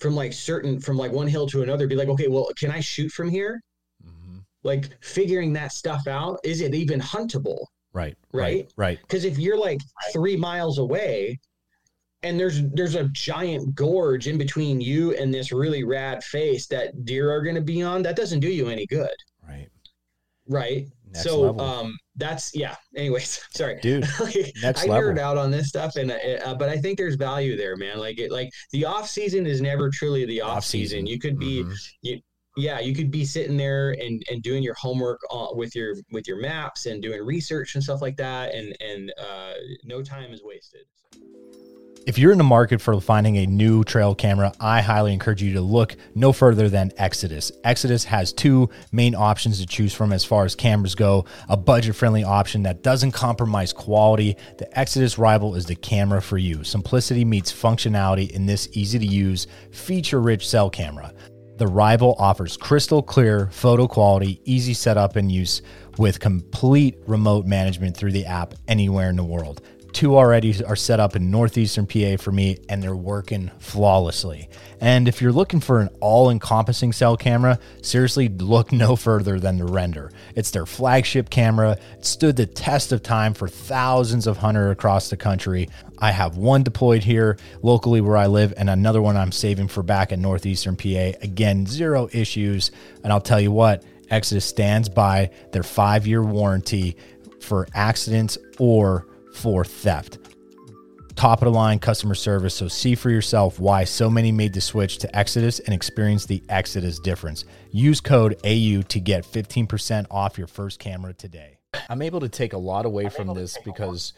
from like certain from like one hill to another. Be like, okay, well, can I shoot from here? Mhm. Like figuring that stuff out. Is it even huntable? Right. Right? Right. Because if you're like three miles away and there's there's a giant gorge in between you and this really rad face that deer are gonna be on, that doesn't do you any good. Right. Right. Next so level. um that's yeah. Anyways, sorry. Dude. Like, Next I level. nerd out on this stuff, and uh, but I think there's value there, man. Like it, like the off season is never truly the off season. You could be, Mhm. yeah, you could be sitting there and and doing your homework with your with your maps and doing research and stuff like that, and and uh, no time is wasted. If you're in the market for finding a new trail camera, I highly encourage you to look no further than Exodus. Exodus has two main options to choose from as far as cameras go a budget friendly option that doesn't compromise quality. The Exodus Rival is the camera for you. Simplicity meets functionality in this easy to use, feature rich cell camera. The Rival offers crystal clear photo quality, easy setup and use with complete remote management through the app anywhere in the world. Two already are set up in northeastern PA for me, and they're working flawlessly. And if you're looking for an all encompassing cell camera, seriously look no further than the Render. It's their flagship camera, it stood the test of time for thousands of hunters across the country. I have one deployed here locally where I live, and another one I'm saving for back in northeastern PA. Again, zero issues. And I'll tell you what, Exodus stands by their five year warranty for accidents or for theft. Top of the line customer service. So see for yourself why so many made the switch to Exodus and experience the Exodus difference. Use code AU to get 15% off your first camera today. I'm able to take a lot away from this because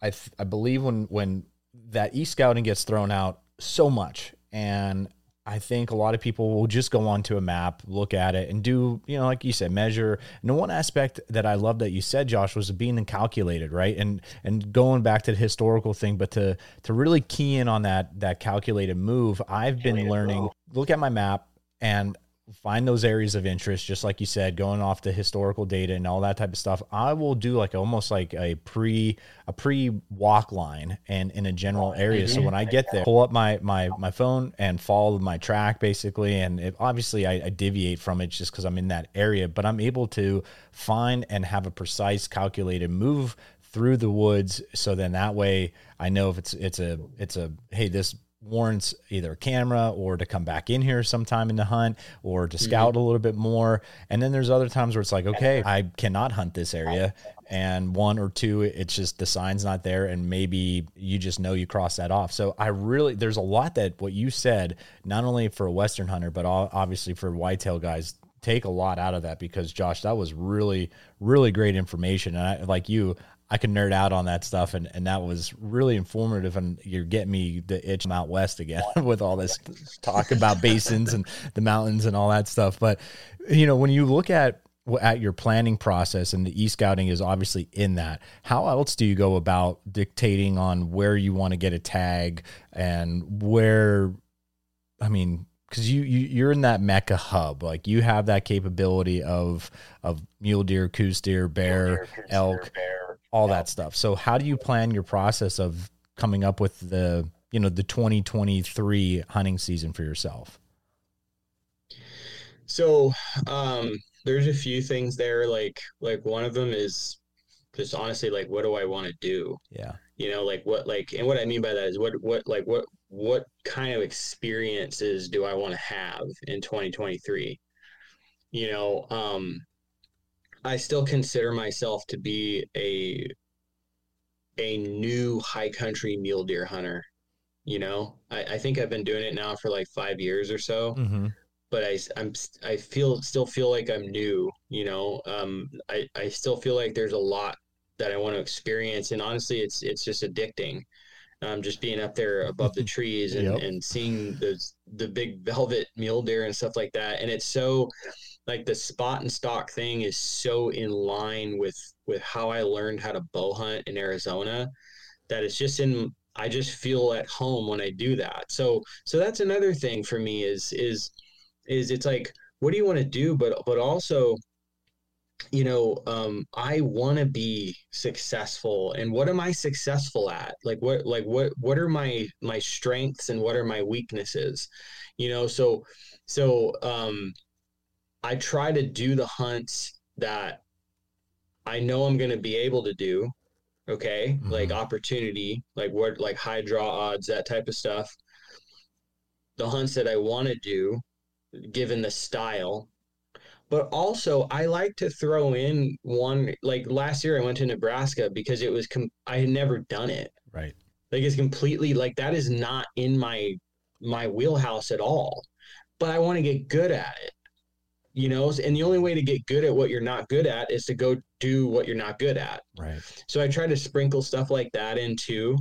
I th- I believe when when that e scouting gets thrown out so much and I think a lot of people will just go onto a map, look at it, and do, you know, like you said, measure. And the one aspect that I love that you said, Josh, was being calculated, right? And and going back to the historical thing, but to to really key in on that that calculated move, I've been learning. Look at my map and find those areas of interest just like you said going off the historical data and all that type of stuff i will do like almost like a pre a pre walk line and in a general area. So mm-hmm. when i get there pull up my my my phone and follow my track basically. And it, obviously I, I deviate from it just because i'm in that area but i'm able to find and have a precise calculated move through the woods. So then that way i know if it's it's a it's a hey this warrants either a camera or to come back in here sometime in the hunt or to mm-hmm. scout a little bit more. And then there's other times where it's like, okay, I cannot hunt this area. And one or two, it's just the sign's not there. And maybe you just know you cross that off. So I really, there's a lot that what you said, not only for a Western hunter, but obviously for whitetail guys, take a lot out of that because Josh, that was really, really great information. And I, like you, I could nerd out on that stuff, and, and that was really informative. And you're getting me the itch out west again with all this talk about basins and the mountains and all that stuff. But you know, when you look at at your planning process, and the e scouting is obviously in that. How else do you go about dictating on where you want to get a tag and where? I mean, because you, you you're in that mecca hub like you have that capability of of mule deer Coues deer bear elk all that stuff so how do you plan your process of coming up with the you know the 2023 hunting season for yourself So, um, there's a few things there. Like, like one of them is just honestly, like, what do I want to do? yeah You know, like what, like, and what I mean by that is what, what, like, what, what kind of experiences do I want to have in 2023? You know, um, I still consider myself to be a a new high country mule deer hunter. You know, I, I think I've been doing it now for like five years or so mm-hmm. but I, I'm I feel still feel like I'm new. You know, um, I I still feel like there's a lot that I want to experience, and honestly, it's it's just addicting. Um, just being up there above the trees and, Yep. and seeing those the big velvet mule deer and stuff like that. And it's so like the spot and stock thing is so in line with with how I learned how to bow hunt in Arizona that it's just in I just feel at home when I do that. So so that's another thing for me is is is it's like what do you want to do? But but also you know um i want to be successful. And what am i successful at? Like what like what what are my my strengths and what are my weaknesses? You know so so um i try to do the hunts that i know i'm going to be able to do okay like Mhm. opportunity like what like high draw odds that type of stuff the hunts that i want to do given the style but also I like to throw in one like last year I went to Nebraska because it was com- I had never done it. Right. Like it's completely like that is not in my my wheelhouse at all. But I want to get good at it. You know, and the only way to get good at what you're not good at is to go do what you're not good at. Right. So I try to sprinkle stuff like that into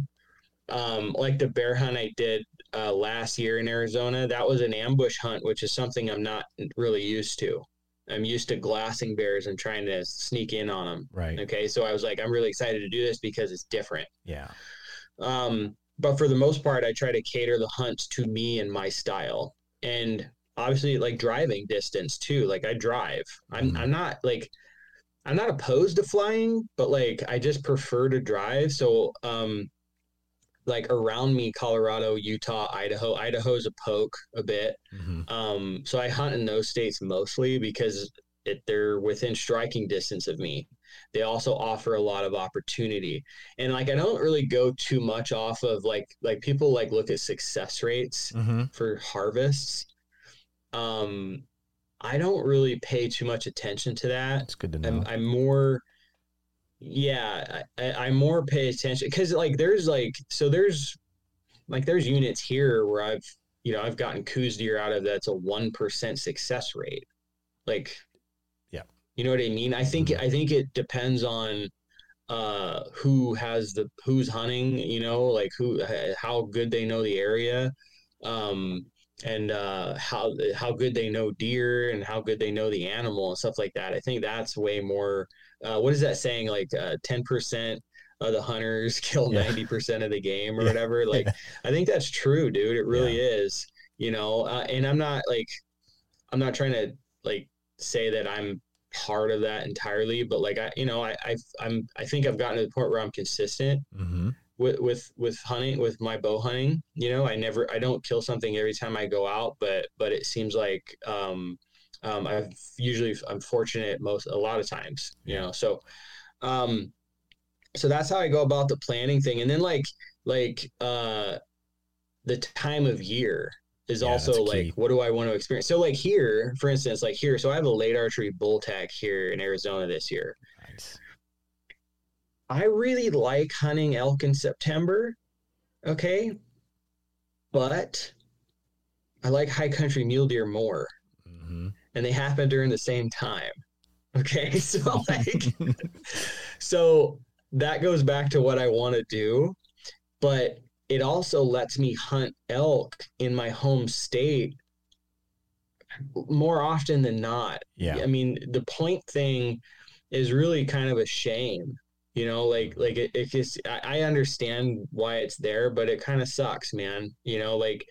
um like the bear hunt I did uh last year in Arizona. That was an ambush hunt, which is something I'm not really used to. I'm used to glassing bears and trying to sneak in on them. Right. Okay, so I was like, I'm really excited to do this because it's different. Yeah. Um, but for the most part, I try to cater the hunts to me and my style, and obviously, like driving distance too. Like I drive. I'm Mhm. I'm not like I'm not opposed to flying, but like I just prefer to drive. So um, like around me, Colorado, Utah, Idaho. Idaho's a poke a bit. Mhm. Um, so I hunt in those states mostly because it, they're within striking distance of me. They also offer a lot of opportunity, and like I don't really go too much off of like like people like look at success rates Mhm. for harvests. Um, I don't really pay too much attention to that. It's good to know. I'm, I'm more yeah I, I more pay attention because like there's like so there's like there's units here where i've you know i've gotten Coues deer out of that's a 1% success rate like Yeah. you know what i mean i think Mhm. i think it depends on uh who has the who's hunting you know like who how good they know the area um and uh how how good they know deer and how good they know the animal and stuff like that i think that's way more uh what is that saying like uh 10% of the hunters kill Yeah. 90% of the game or Yeah. whatever like i think that's true dude it really is you know uh, and i'm not like i'm not trying to like say that i'm part of that entirely but like i you know i i i'm i think i've gotten to the point where i'm consistent mm-hmm. With with with hunting with my bow hunting you know i never i don't kill something every time i go out but but it seems like um um i've usually i'm fortunate most a lot of times you know so um so that's how i go about the planning thing. And then like like uh the time of year is Yeah, also like what do i want to experience? So like here for instance like here so i have a late archery bull tag here in arizona this year. Nice. I really like hunting elk in September. Okay. But I like high country mule deer more. Mm-hmm. And they happen during the same time. Okay. So, like, so that goes back to what I want to do. But it also lets me hunt elk in my home state more often than not. Yeah. I mean, the point thing is really kind of a shame. You know, like like it, it just I, I understand why it's there, but it kind of sucks, man. You know, like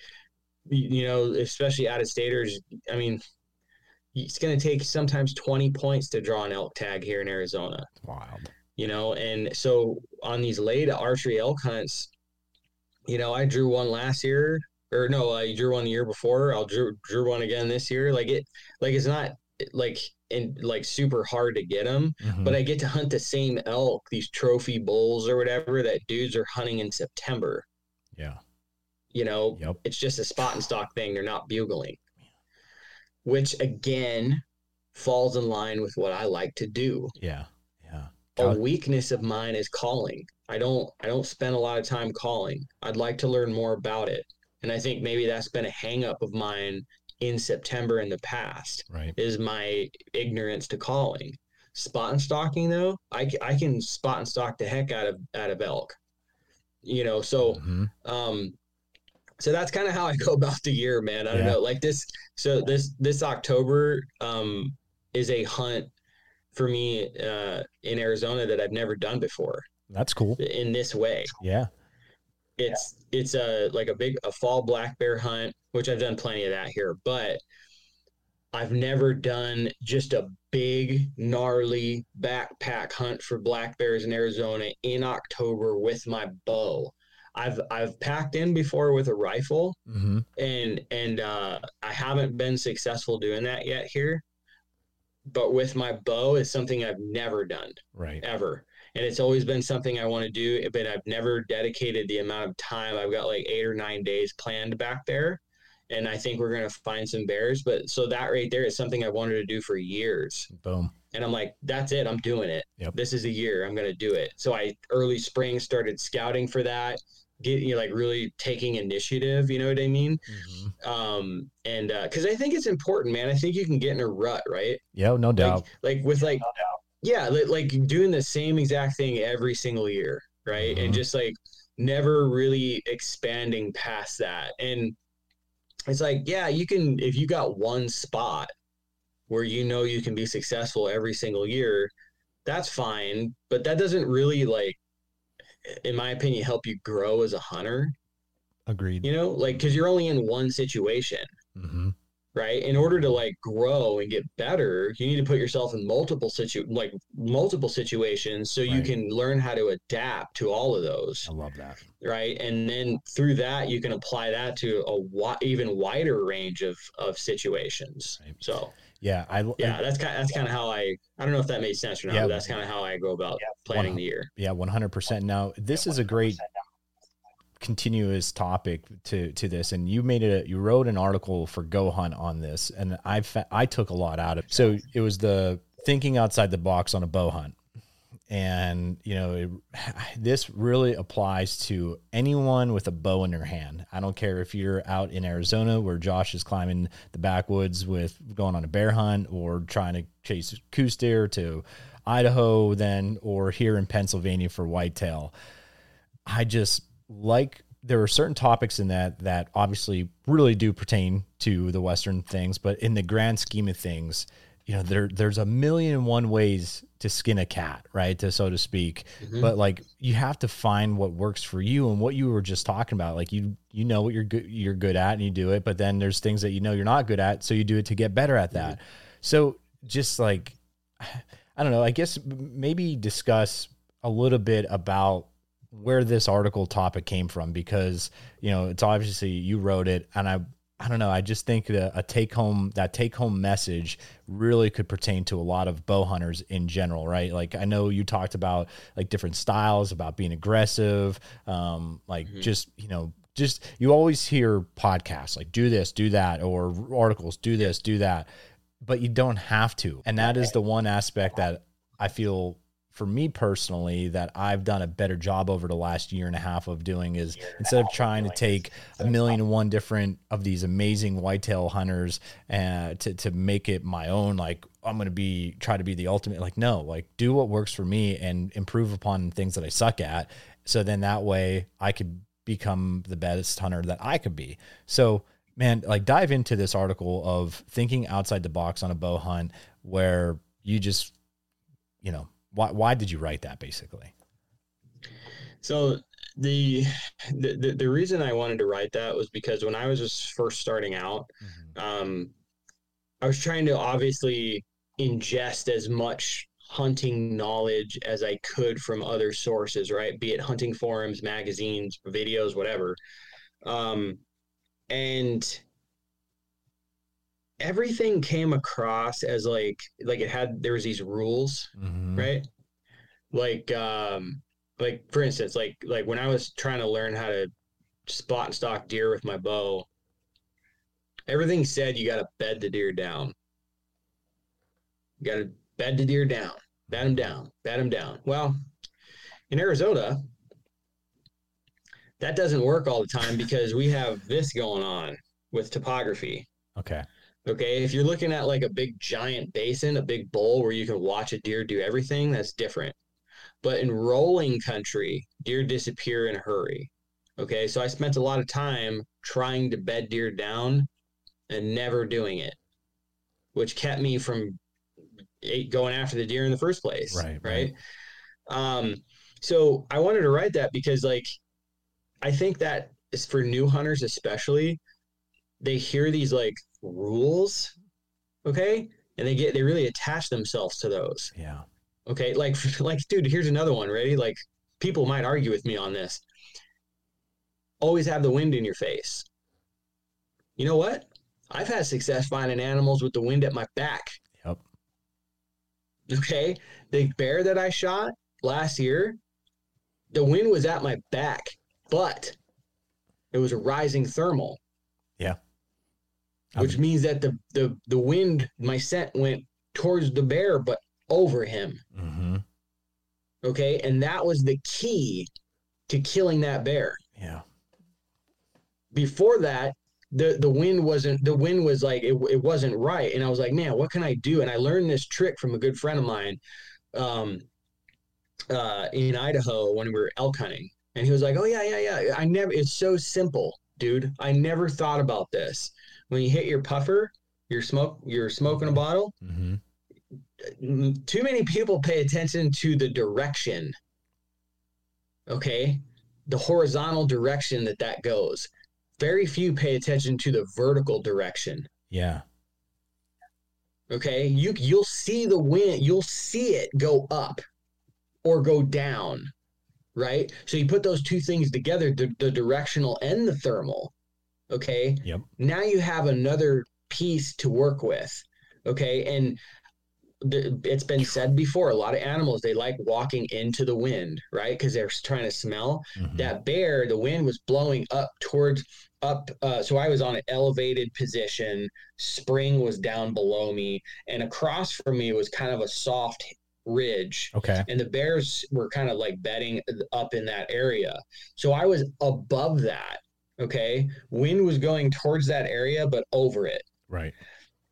you, know, especially out of staters. I mean, it's going to take sometimes twenty points to draw an elk tag here in Arizona Wild. you know and so on these late archery elk hunts you know i drew one last year or no i drew one the year before i'll drew, drew one again this year like it like it's not like and like super hard to get them Mhm. but i get to hunt the same elk these trophy bulls or whatever that dudes are hunting in september yeah. you know Yep. it's just a spot and stock thing they're not bugling which again falls in line with what i like to do Yeah. Yeah. a weakness of mine is calling. I don't I don't spend a lot of time calling. I'd like to learn more about it. And I think maybe that's been a hang up of mine in September in the past Right. is my ignorance to calling. Spot and stalking though, I, I can spot and stalk the heck out of out of elk. you know, so Mhm. um so that's kind of how I go about the year, man. I don't Yeah. know. Like this so this this October um is a hunt for me uh in Arizona that I've never done before That's cool. in this way. Yeah. It's it's a like a big a fall black bear hunt, which I've done plenty of that here, but I've never done just a big gnarly backpack hunt for black bears in Arizona in October with my bow. I've I've packed in before with a rifle hmm and and uh, I haven't been successful doing that yet here. But with my bow, it's something I've never done Right. ever. And it's always been something I want to do, but I've never dedicated the amount of time. I've got like eight or nine days planned back there. And I think we're going to find some bears. But so that right there is something I wanted to do for years. Boom. And I'm like, that's it. I'm doing it. Yep. This is a year. I'm going to do it. So I early spring started scouting for that, Getting you know, like really taking initiative. You know what I mean? Mhm. Um, and uh, because I think it's important, man. I think you can get in a rut, right? Yeah. No doubt. like with like yeah like doing the same exact thing every single year right? Mhm. and just like never really expanding past that. And it's like yeah you can if you got one spot where you know you can be successful every single year that's fine. But that doesn't really like in my opinion help you grow as a hunter. Agreed. you know like because you're only in one situation. Hmm right in order to like grow and get better you need to put yourself in multiple situ like multiple situations so you can learn how to adapt to all of those I love that. right and then through that you can apply that to a wi- even wider range of of situations Right. so Yeah. I. yeah that's kind that's kind of how i i don't know if that made sense or not Yeah. but that's kind of how i go about planning the year Yeah. One hundred percent. Now this is a great continuous topic to to this and you made it you wrote an article for goHUNT on this and i i took a lot out of it. So it was the thinking outside the box on a bow hunt. And you know it, this really applies to anyone with a bow in their hand. I don't care if you're out in arizona where josh is climbing the backwoods with going on a bear hunt or trying to chase Coues deer to idaho then or here in pennsylvania for whitetail. I just like there are certain topics in that that obviously really do pertain to the Western things, but in the grand scheme of things, you know, there there's a million and one ways to skin a cat, right? To so to speak. Mhm. But like you have to find what works for you and what you were just talking about. Like you you know what you're good you're good at and you do it, but then there's things that you know you're not good at, so you do it to get better at that. So just like I don't know, I guess maybe discuss a little bit about where this article topic came from because you know it's obviously you wrote it and i i don't know i just think that a take home that take home message really could pertain to a lot of bow hunters in general right? Like i know you talked about like different styles about being aggressive um like Mhm. just you know just you always hear podcasts like do this do that or articles do this do that but you don't have to. And that is the one aspect that i feel for me personally that I've done a better job over the last year and a half of doing is instead of trying to take a million and one different of these amazing whitetail hunters and to, to make it my own, like I'm going to be, try to be the ultimate, like, no, like do what works for me and improve upon things that I suck at. So then that way I could become the best hunter that I could be. So man, like dive into this article of thinking outside the box on a bow hunt where you just, you know, why why did you write that basically? So the, the the reason I wanted to write that was because when I was just first starting out, um, I was trying to obviously ingest as much hunting knowledge as I could from other sources, right? Be it hunting forums, magazines, videos, whatever. Um, and everything came across as like like it had there was these rules Mhm. right like um like for instance like like when i was trying to learn how to spot and stalk deer with my bow everything said you got to bed the deer down you got to bed the deer down bed him down bed him down well in arizona that doesn't work all the time because we have this going on with topography Okay. Okay, if you're looking at like a big giant basin, a big bowl where you can watch a deer do everything, that's different. But in rolling country, deer disappear in a hurry. Okay. So I spent a lot of time trying to bed deer down and never doing it, which kept me from going after the deer in the first place. Right. Right. Um, so I wanted to write that because like I think that is for new hunters especially, they hear these like rules, okay? And they get they really attach themselves to those. Yeah. Okay. Like like dude, here's another one, ready? Like people might argue with me on this. Always have the wind in your face. You know what? I've had success finding animals with the wind at my back. Yep. Okay. The bear that I shot last year, the wind was at my back, but it was a rising thermal. Yeah. Which means that the, the the wind, my scent went towards the bear, but over him. Mm-hmm. Okay. And that was the key to killing that bear. Yeah. Before that, the the wind wasn't the wind was like it, it wasn't right. And I was like, man, what can I do? And I learned this trick from a good friend of mine um uh in Idaho when we were elk hunting. And he was like, Oh yeah, yeah, yeah. I never it's so simple, dude. I never thought about this. When you hit your puffer, you're smoke you're smoking a bottle, Mm-hmm. too many people pay attention to the direction okay? The horizontal direction that that goes. Very few pay attention to the vertical direction. Yeah. okay? You you'll see the wind you'll see it go up or go down right? So you put those two things together the, the directional and the thermal okay? Yep. now you have another piece to work with okay? And the, it's been said before a lot of animals they like walking into the wind right? Because they're trying to smell. Mhm. that bear the wind was blowing up towards up uh, so i was on an elevated position. Spring was down below me and across from me was kind of a soft ridge. Okay. and the bears were kind of like bedding up in that area. So i was above that okay wind was going towards that area but over it Right.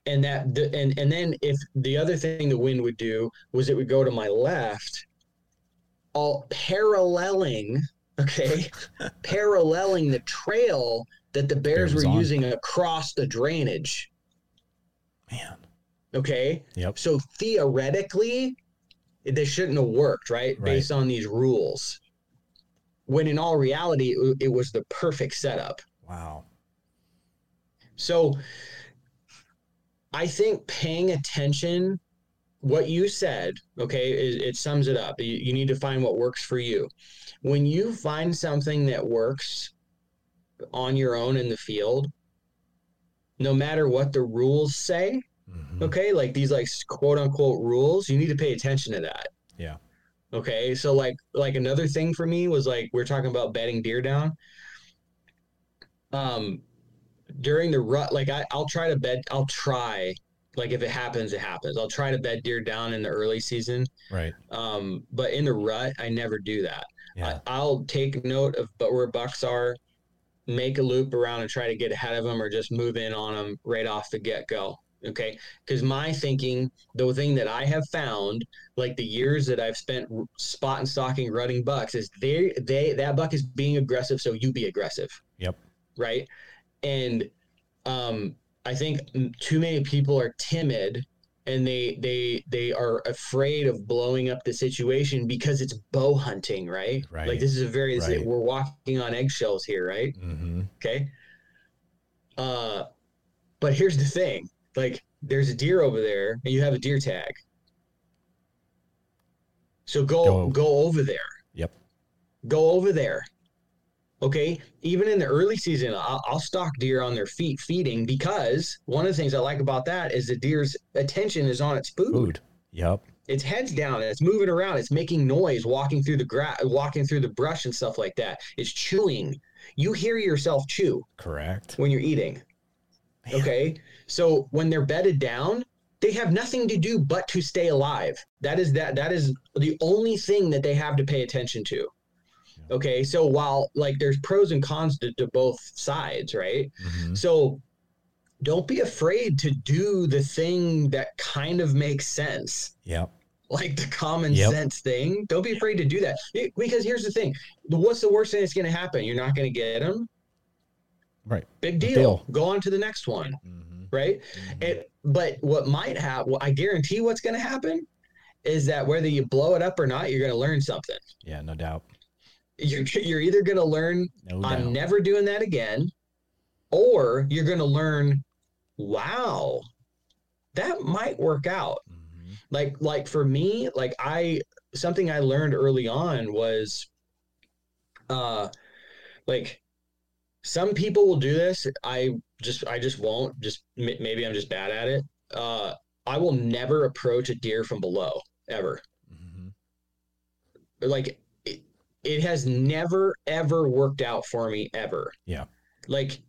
and that the, and and then if the other thing the wind would do was it would go to my left all paralleling okay paralleling the trail that the bears Bear were on. using across the drainage Man. okay Yep. so theoretically they shouldn't have worked right, Right. based on these rules when in all reality it, it was the perfect setup Wow. So I think paying attention, what you said, okay, it, it sums it up. You, you need to find what works for you. When you find something that works on your own in the field, no matter what the rules say, Mhm. okay, like these like quote unquote rules, you need to pay attention to that. Yeah. Okay. So like like another thing for me was like we're talking about bedding deer down. Um during the rut, like I, I'll try to bed I'll try like if it happens, it happens. I'll try to bed deer down in the early season. Right. Um, but in the rut, I never do that. Yeah. I, I'll take note of but where bucks are, make a loop around and try to get ahead of them or just move in on them right off the get go. Okay. Because my thinking, the thing that I have found, like the years that I've spent spot and stalking running bucks, is they, they, that buck is being aggressive. So you be aggressive. Yep. Right. And um, I think too many people are timid and they they they are afraid of blowing up the situation because it's bow hunting, right? Right. Like this is a very this is- we're walking on eggshells here, right? Mm-hmm. Okay. Uh, but here's the thing: like, there's a deer over there, and you have a deer tag. So go Go. go over there. Yep. Go over there. Okay. Even in the early season, I'll, I'll stalk deer on their feet feeding because one of the things I like about that is the deer's attention is on its food. Food. Yep. Its head's down. It's moving around. It's making noise, walking through the grass, walking through the brush and stuff like that. It's chewing. You hear yourself chew Correct. when you're eating. Man. Okay. So when they're bedded down, they have nothing to do but to stay alive. That is that that is the only thing that they have to pay attention to. Okay. So while like there's pros and cons to, to both sides, right? Mhm. So don't be afraid to do the thing that kind of makes sense. Yep. like the common Yep. sense thing. Don't be afraid to do that. It- because here's the thing: what's the worst thing that's going to happen? You're not going to get them. Right. Big deal. deal. Go on to the next one. Mhm. Right. Mhm. It, but what might happen, I guarantee what's going to happen is that whether you blow it up or not, you're going to learn something. yeah, no doubt. You're, you're either going to learn, No I'm doubt. never doing that again, or you're going to learn, wow, that might work out. Mhm. Like, like for me, like I, something I learned early on was, uh, like some people will do this. I just, I just won't. Just maybe I'm just bad at it. Uh, I will never approach a deer from below ever. Mhm. Like it, it has never ever worked out for me ever. Yeah. Like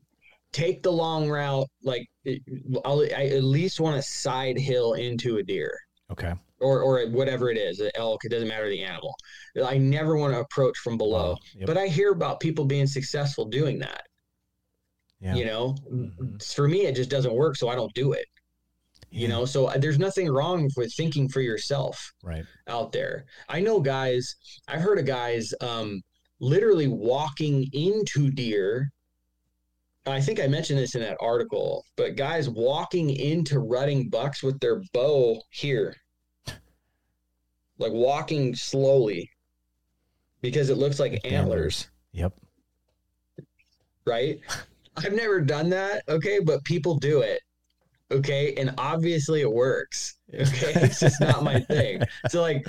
take the long route. Like it, I'll, I at least want to side hill into a deer Okay. Or or whatever it is, an elk. It doesn't matter the animal. I never want to approach from below. Yep. But I hear about people being successful doing that. yeah. You know, Mhm. for me, it just doesn't work, so I don't do it. You know, so uh, there's nothing wrong with thinking for yourself Right. out there. I know guys, I've heard of guys um, literally walking into deer. I think I mentioned this in that article, but guys walking into rutting bucks with their bow here, like walking slowly because it looks like antlers, Yep. right? I've never done that, okay, but people do it. Okay, and obviously it works. Okay, it's just not my thing. So like,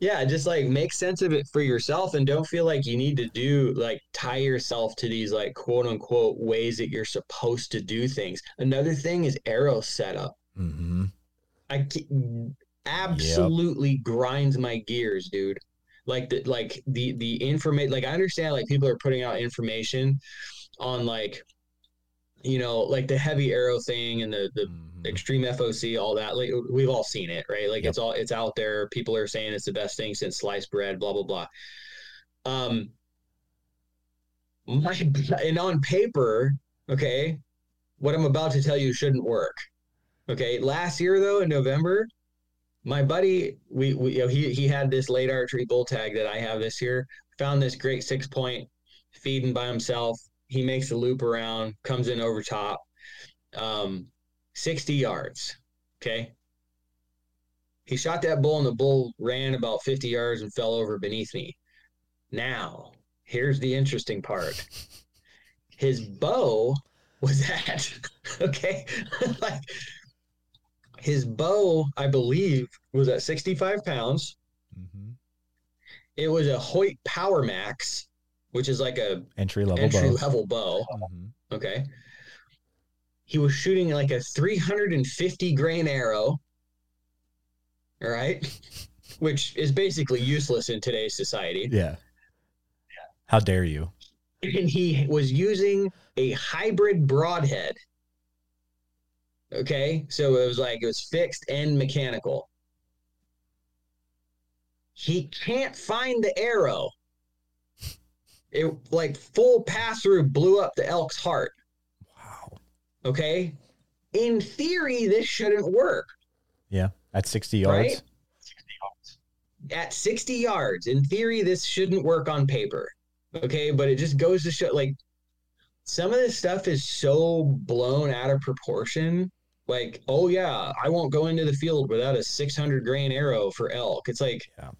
yeah, just like make sense of it for yourself and don't feel like you need to do like tie yourself to these like quote unquote ways that you're supposed to do things. Another thing is arrow setup. Mm-hmm. I absolutely grinds my gears, dude. Like the like the the information like I understand like people are putting out information on like you know like the heavy arrow thing and the the Mm-hmm. extreme FOC, all that. Like we've all seen it, right? Like Yep. it's all it's out there. People are saying it's the best thing since sliced bread, blah blah blah. Um my and on paper, okay, what I'm about to tell you shouldn't work. Okay. Last year though, in November, my buddy, we, we you know, he he had this late archery bull tag that I have this year, found this great six point feeding by himself. He makes a loop around, comes in over top. Um 60 yards. Okay. He shot that bull, and the bull ran about 50 yards and fell over beneath me. Now, here's the interesting part his bow was at, okay, like his bow, I believe, was at 65 pounds. Mm-hmm. It was a Hoyt Power Max, which is like a Entry level entry bow. level bow. Mm-hmm. Okay. He was shooting like a 350 grain arrow. All right. Which is basically useless in today's society. Yeah. How dare you? And he was using a hybrid broadhead. Okay. So it was like it was fixed and mechanical. He can't find the arrow. It like full pass through blew up the elk's heart. Wow. Okay. In theory, this shouldn't work. Yeah. At 60 yards. Right? At 60 yards, in theory, this shouldn't work on paper. Okay. But it just goes to show like some of this stuff is so blown out of proportion. Like, oh, yeah, I won't go into the field without a 600 grain arrow for elk. It's like, Yeah.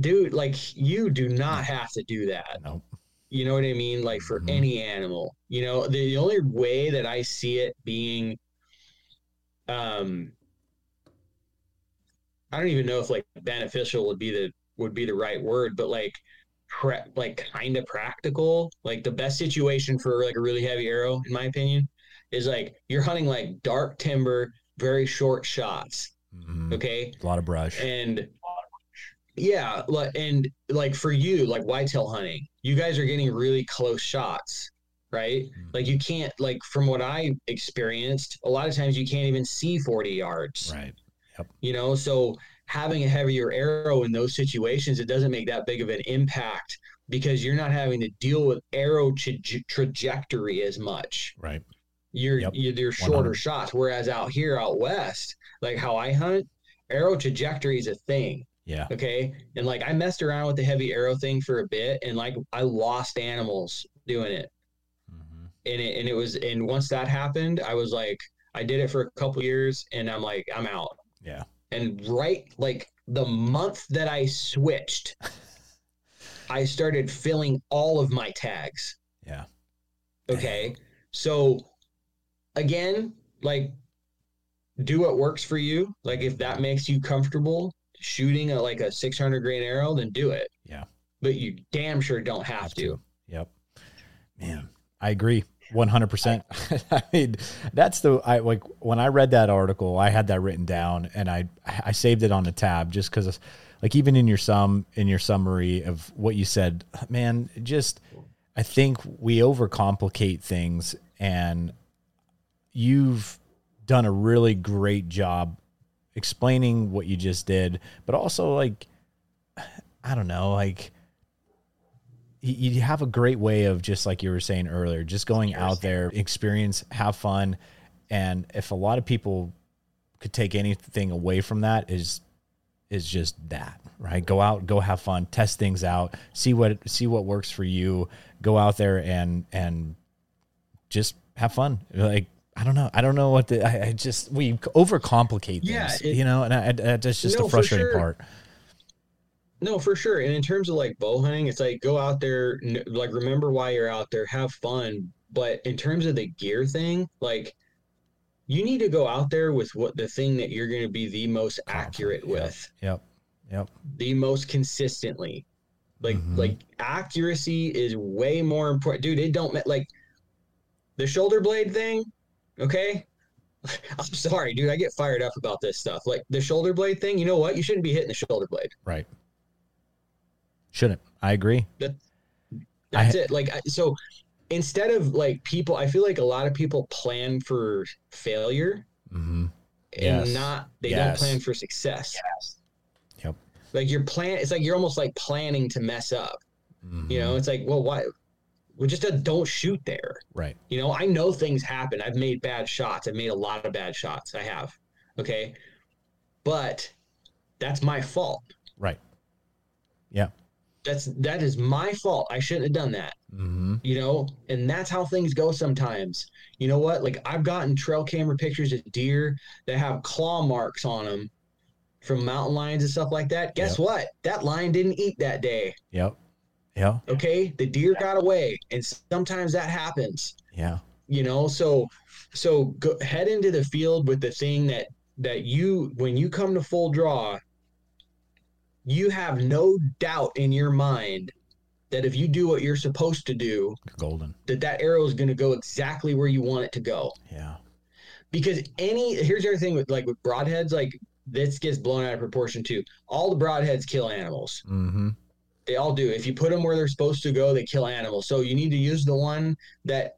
dude, like, you do not have to do that. No. You know what I mean? Like for Mhm. any animal, you know, the, the only way that I see it being, um, I don't even know if like beneficial would be the would be the right word, but like, pre- like kind of practical. Like the best situation for like a really heavy arrow, in my opinion, is like you're hunting like dark timber, very short shots. Mhm. Okay, A lot of brush. and yeah like and like for you like whitetail hunting you guys are getting really close shots right like you can't like from what i experienced a lot of times you can't even see 40 yards Right. you know so having a heavier arrow in those situations it doesn't make that big of an impact because you're not having to deal with arrow tra- trajectory as much Right. You're Yep. you're, shorter 100. shots whereas out here out west like how i hunt arrow trajectory is a thing Yeah. Okay. And like I messed around with the heavy arrow thing for a bit and like I lost animals doing it. Mhm. And it and it was and once that happened, I was like, I did it for a couple years and I'm like, I'm out. Yeah. And right like the month that I switched, I started filling all of my tags. Yeah. Okay. So again, like do what works for you. Like if that makes you comfortable shooting a like a 600 grain arrow, then do it. Yeah. But you damn sure don't have, Have to. to. Yep. Man, I agree. 100%. I mean, that's the I like when I read that article, I had that written down and I I saved it on a tab just cuz like even in your sum in your summary of what you said, man, just I think we overcomplicate things and you've done a really great job explaining what you just did, but also like I don't know, like you have a great way of just like you were saying earlier, just going out there, experience, have fun, and if a lot of people could take anything away from that is is just that, right? Go out, go have fun, test things out, see what see what works for you. Go out there and and just have fun. Like I don't know, I don't know what the I, I just we overcomplicate things, Yeah, it- you know, and I, I, that's just No, the frustrating sure. part. No, for sure. And in terms of like bow hunting, it's like go out there, like remember why you're out there, have fun. But in terms of the gear thing, like you need to go out there with what the thing that you're going to be the most accurate yeah. with, Yep, yep. the most consistently. Like Mhm. like accuracy is way more important, dude. It don't like the shoulder blade thing. Okay, I'm sorry, dude. I get fired up about this stuff. Like the shoulder blade thing. You know what? You shouldn't be hitting the shoulder blade. Right. Shouldn't. I agree. That's it. Like I- so instead of like people I feel like a lot of people plan for failure Mm-hmm. and Yes. not they Yes. don't plan for success. Yep. Like you're plan it's like you're almost like planning to mess up. Mm-hmm. You know, it's like, well, why well just don't shoot there. Right. You know, I know things happen. I've made bad shots. I've made a lot of bad shots. I have. Okay. But that's my fault. Right. Yeah. That's that is my fault. I shouldn't have done that. Mm-hmm. you know and that's how things go sometimes you know what like i've gotten trail camera pictures of deer that have claw marks on them from mountain lions and stuff like that guess Yep. what that lion didn't eat that day Yep. Yeah. okay the deer got away and sometimes that happens Yeah. you know so so go, head into the field with the thing that that you when you come to full draw you have no doubt in your mind that if you do what you're supposed to do Golden. that that arrow is going to go exactly where you want it to go Yeah. because any here's the other thing with like with broadheads like this gets blown out of proportion too all the broadheads kill animals Mm-hmm. They all do if you put them where they're supposed to go they kill animals so you need to use the one that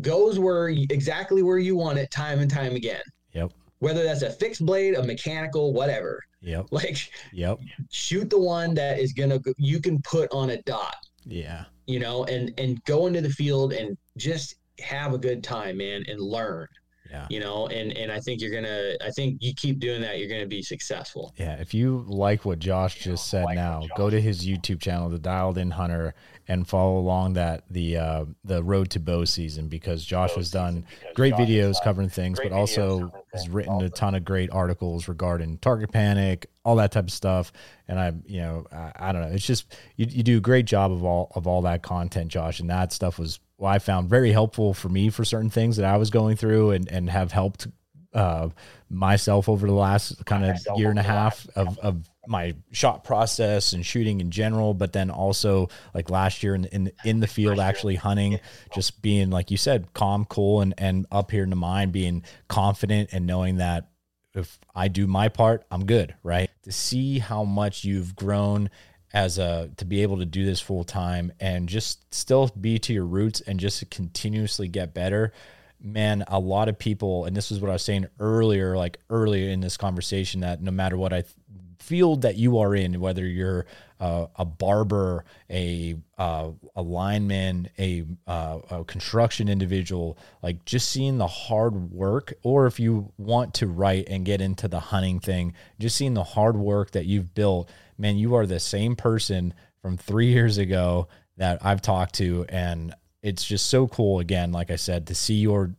goes where exactly where you want it time and time again Yep. whether that's a fixed blade a mechanical whatever Yep. like Yep. shoot the one that is gonna you can put on a dot Yeah. you know and and go into the field and just have a good time man and learn Yeah. you know and and i think you're gonna i think you keep doing that you're gonna be successful Yeah. If you like what Josh just said now, go to his YouTube channel, The Dialed In Hunter, and follow along that the uh, the road to bow season because Josh has done great videos covering things, but also has written a ton of great articles regarding target panic, all that type of stuff. And I, you know, I, I don't know. It's just you, you do a great job of all of all that content, Josh, and that stuff was what I found very helpful for me for certain things that I was going through and and have helped uh, myself over the last kind of year and a half of, of my shot process and shooting in general, but then also like last year in, in, in the field, actually hunting, just being, like you said, calm, cool, and, and up here in the mind, being confident and knowing that if I do my part, I'm good, right? To see how much you've grown as a to be able to do this full time and just still be to your roots and just continuously get better. Man, a lot of people, and this is what I was saying earlier, like earlier in this conversation, that no matter what I th- field that you are in, whether you're uh, a barber, a uh, a lineman, a, uh, a construction individual, like just seeing the hard work, or if you want to write and get into the hunting thing, just seeing the hard work that you've built, man, you are the same person from three years ago that I've talked to, and it's just so cool. Again, like I said, to see your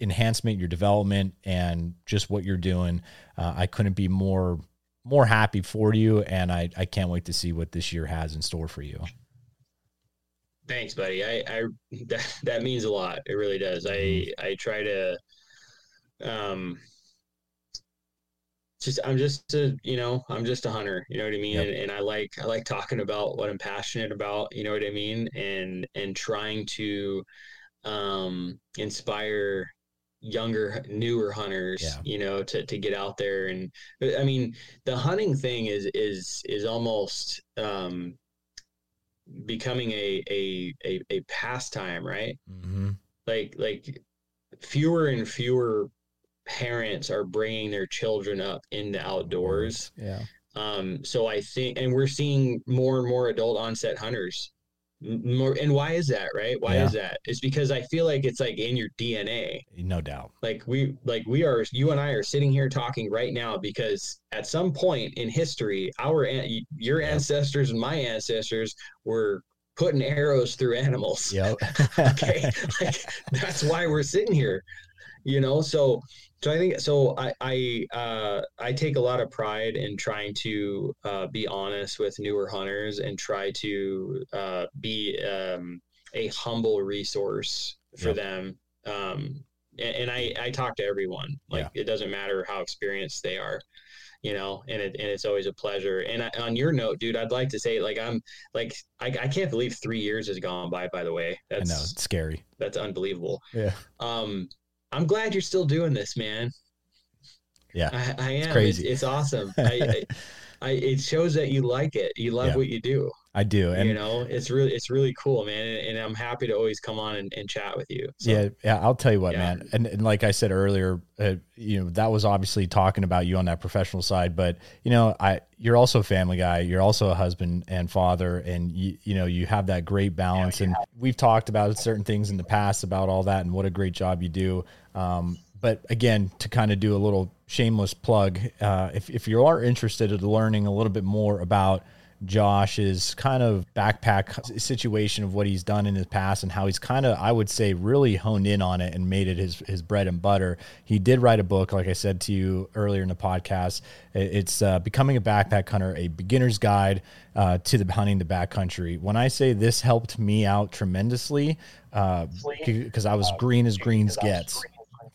enhancement, your development, and just what you're doing. Uh, I couldn't be more more happy for you, and I I can't wait to see what this year has in store for you. Thanks, buddy. I, I that, that means a lot. It really does. I Mm-hmm. I try to um just I'm just a you know I'm just a hunter you know what I mean Yep. and, and I like I like talking about what I'm passionate about you know what I mean and and trying to um inspire younger newer hunters Yeah. you know to to get out there and I mean the hunting thing is is is almost um becoming a a a, a pastime right Mm-hmm. like like fewer and fewer parents are bringing their children up in the outdoors. Yeah. um so i think and we're seeing more and more adult onset hunters. More and why is that right? Why Yeah. is that? It's because i feel like it's like in your dna No doubt. like we like we are you and i are sitting here talking right now because at some point in history our your ancestors and my ancestors were putting arrows through animals. Yep. okay? Like that's why we're sitting here you know? So so i think so i i uh i take a lot of pride in trying to uh be honest with newer hunters and try to uh be um a humble resource for Yep. them um and, and i i talk to everyone like it doesn't matter how experienced they are you know and it and it's always a pleasure and I, on your note dude i'd like to say like i'm like I, I can't believe three years has gone by by the way I that's know it's scary. that's unbelievable. Yeah. Um, I'm glad you're still doing this, man. Yeah. I, I am. It's crazy. It's, awesome. I, I, I, it shows that you like it. You love Yeah. what you do. I do. And you know, it's really, it's really cool, man. And, and I'm happy to always come on and, and chat with you. So, yeah, yeah, I'll tell you what, Yeah. man. And, and like I said earlier, uh, you know, that was obviously talking about you on that professional side, but you know, I you're also a family guy, you're also a husband and father and you you know, you have that great balance and we've talked about certain things in the past about all that and what a great job you do. Um but again, to kind of do a little shameless plug, uh, if, if you are interested in learning a little bit more about Josh's kind of backpack situation of what he's done in his past and how he's kind of, I would say, really honed in on it and made it his, his bread and butter. He did write a book, like I said to you earlier in the podcast. It's uh, Becoming a Backpack Hunter, a beginner's guide uh, to the hunting the backcountry. When I say this helped me out tremendously, because I was green as greens gets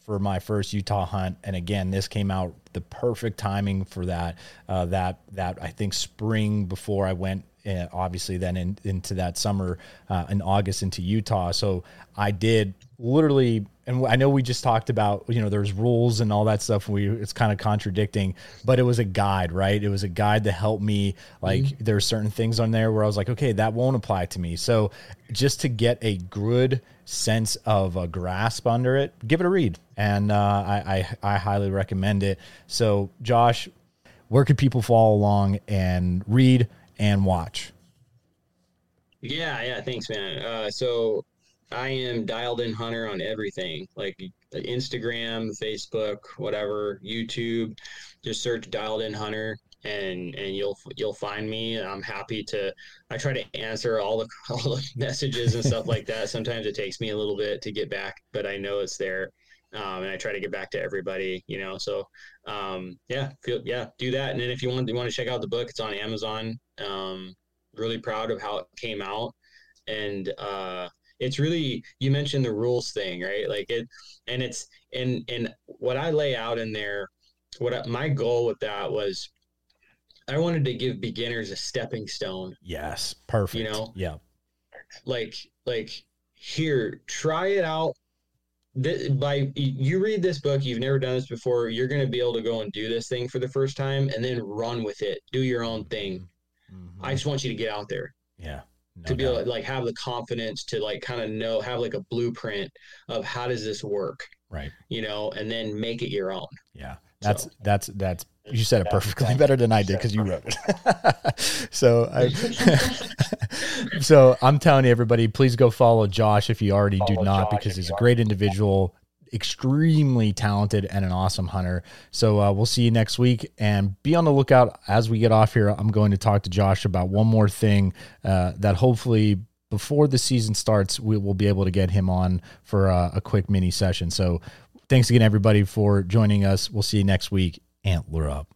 for my first Utah hunt, and again, this came out the perfect timing for that. Uh, that that I think spring before I went, uh, obviously then in, into that summer uh, in August into Utah. So I did literally, and I know we just talked about you know there's rules and all that stuff. We it's kind of contradicting, but it was a guide, right? It was a guide to help me. Like there are certain things on there where I was like, okay, that won't apply to me. So just to get a good sense of a grasp under it, give it a read, and uh, I, I I highly recommend it. So, Josh, where could people follow along and read and watch? Yeah, yeah. Thanks, man. Uh, so I am dialed in hunter on everything, like Instagram, Facebook, whatever, YouTube. Just search dialed in hunter, and and you'll you'll find me. I'm happy to. I try to answer all the all the messages and stuff like that. Sometimes it takes me a little bit to get back, but I know it's there. Um, and I try to get back to everybody, you know. So, um, yeah, feel yeah, do that. And then if you want, you want to check out the book, it's on Amazon. Um, really proud of how it came out and uh it's really you mentioned the rules thing right like it and it's and and what i lay out in there what my goal with that was i wanted to give beginners a stepping stone. Yes, perfect. You know? yeah, like like here try it out. Th- by you read this book you've never done this before you're going to be able to go and do this thing for the first time and then run with it. Do your own thing. Mhm. i just want you to get out there. Yeah, no to be able to like have the confidence to like kind of know have like a blueprint of how does this work right. you know and then make it your own. Yeah, that's So- that's that's You said it perfectly better than I did because you wrote it. so, I, so I'm telling you, everybody, please go follow Josh if you already do not, because he's a great individual, extremely talented, and an awesome hunter. So uh, we'll see you next week, and be on the lookout as we get off here. I'm going to talk to Josh about one more thing uh, that hopefully before the season starts, we will be able to get him on for a, a quick mini session. So thanks again, everybody, for joining us. We'll see you next week. Antler up.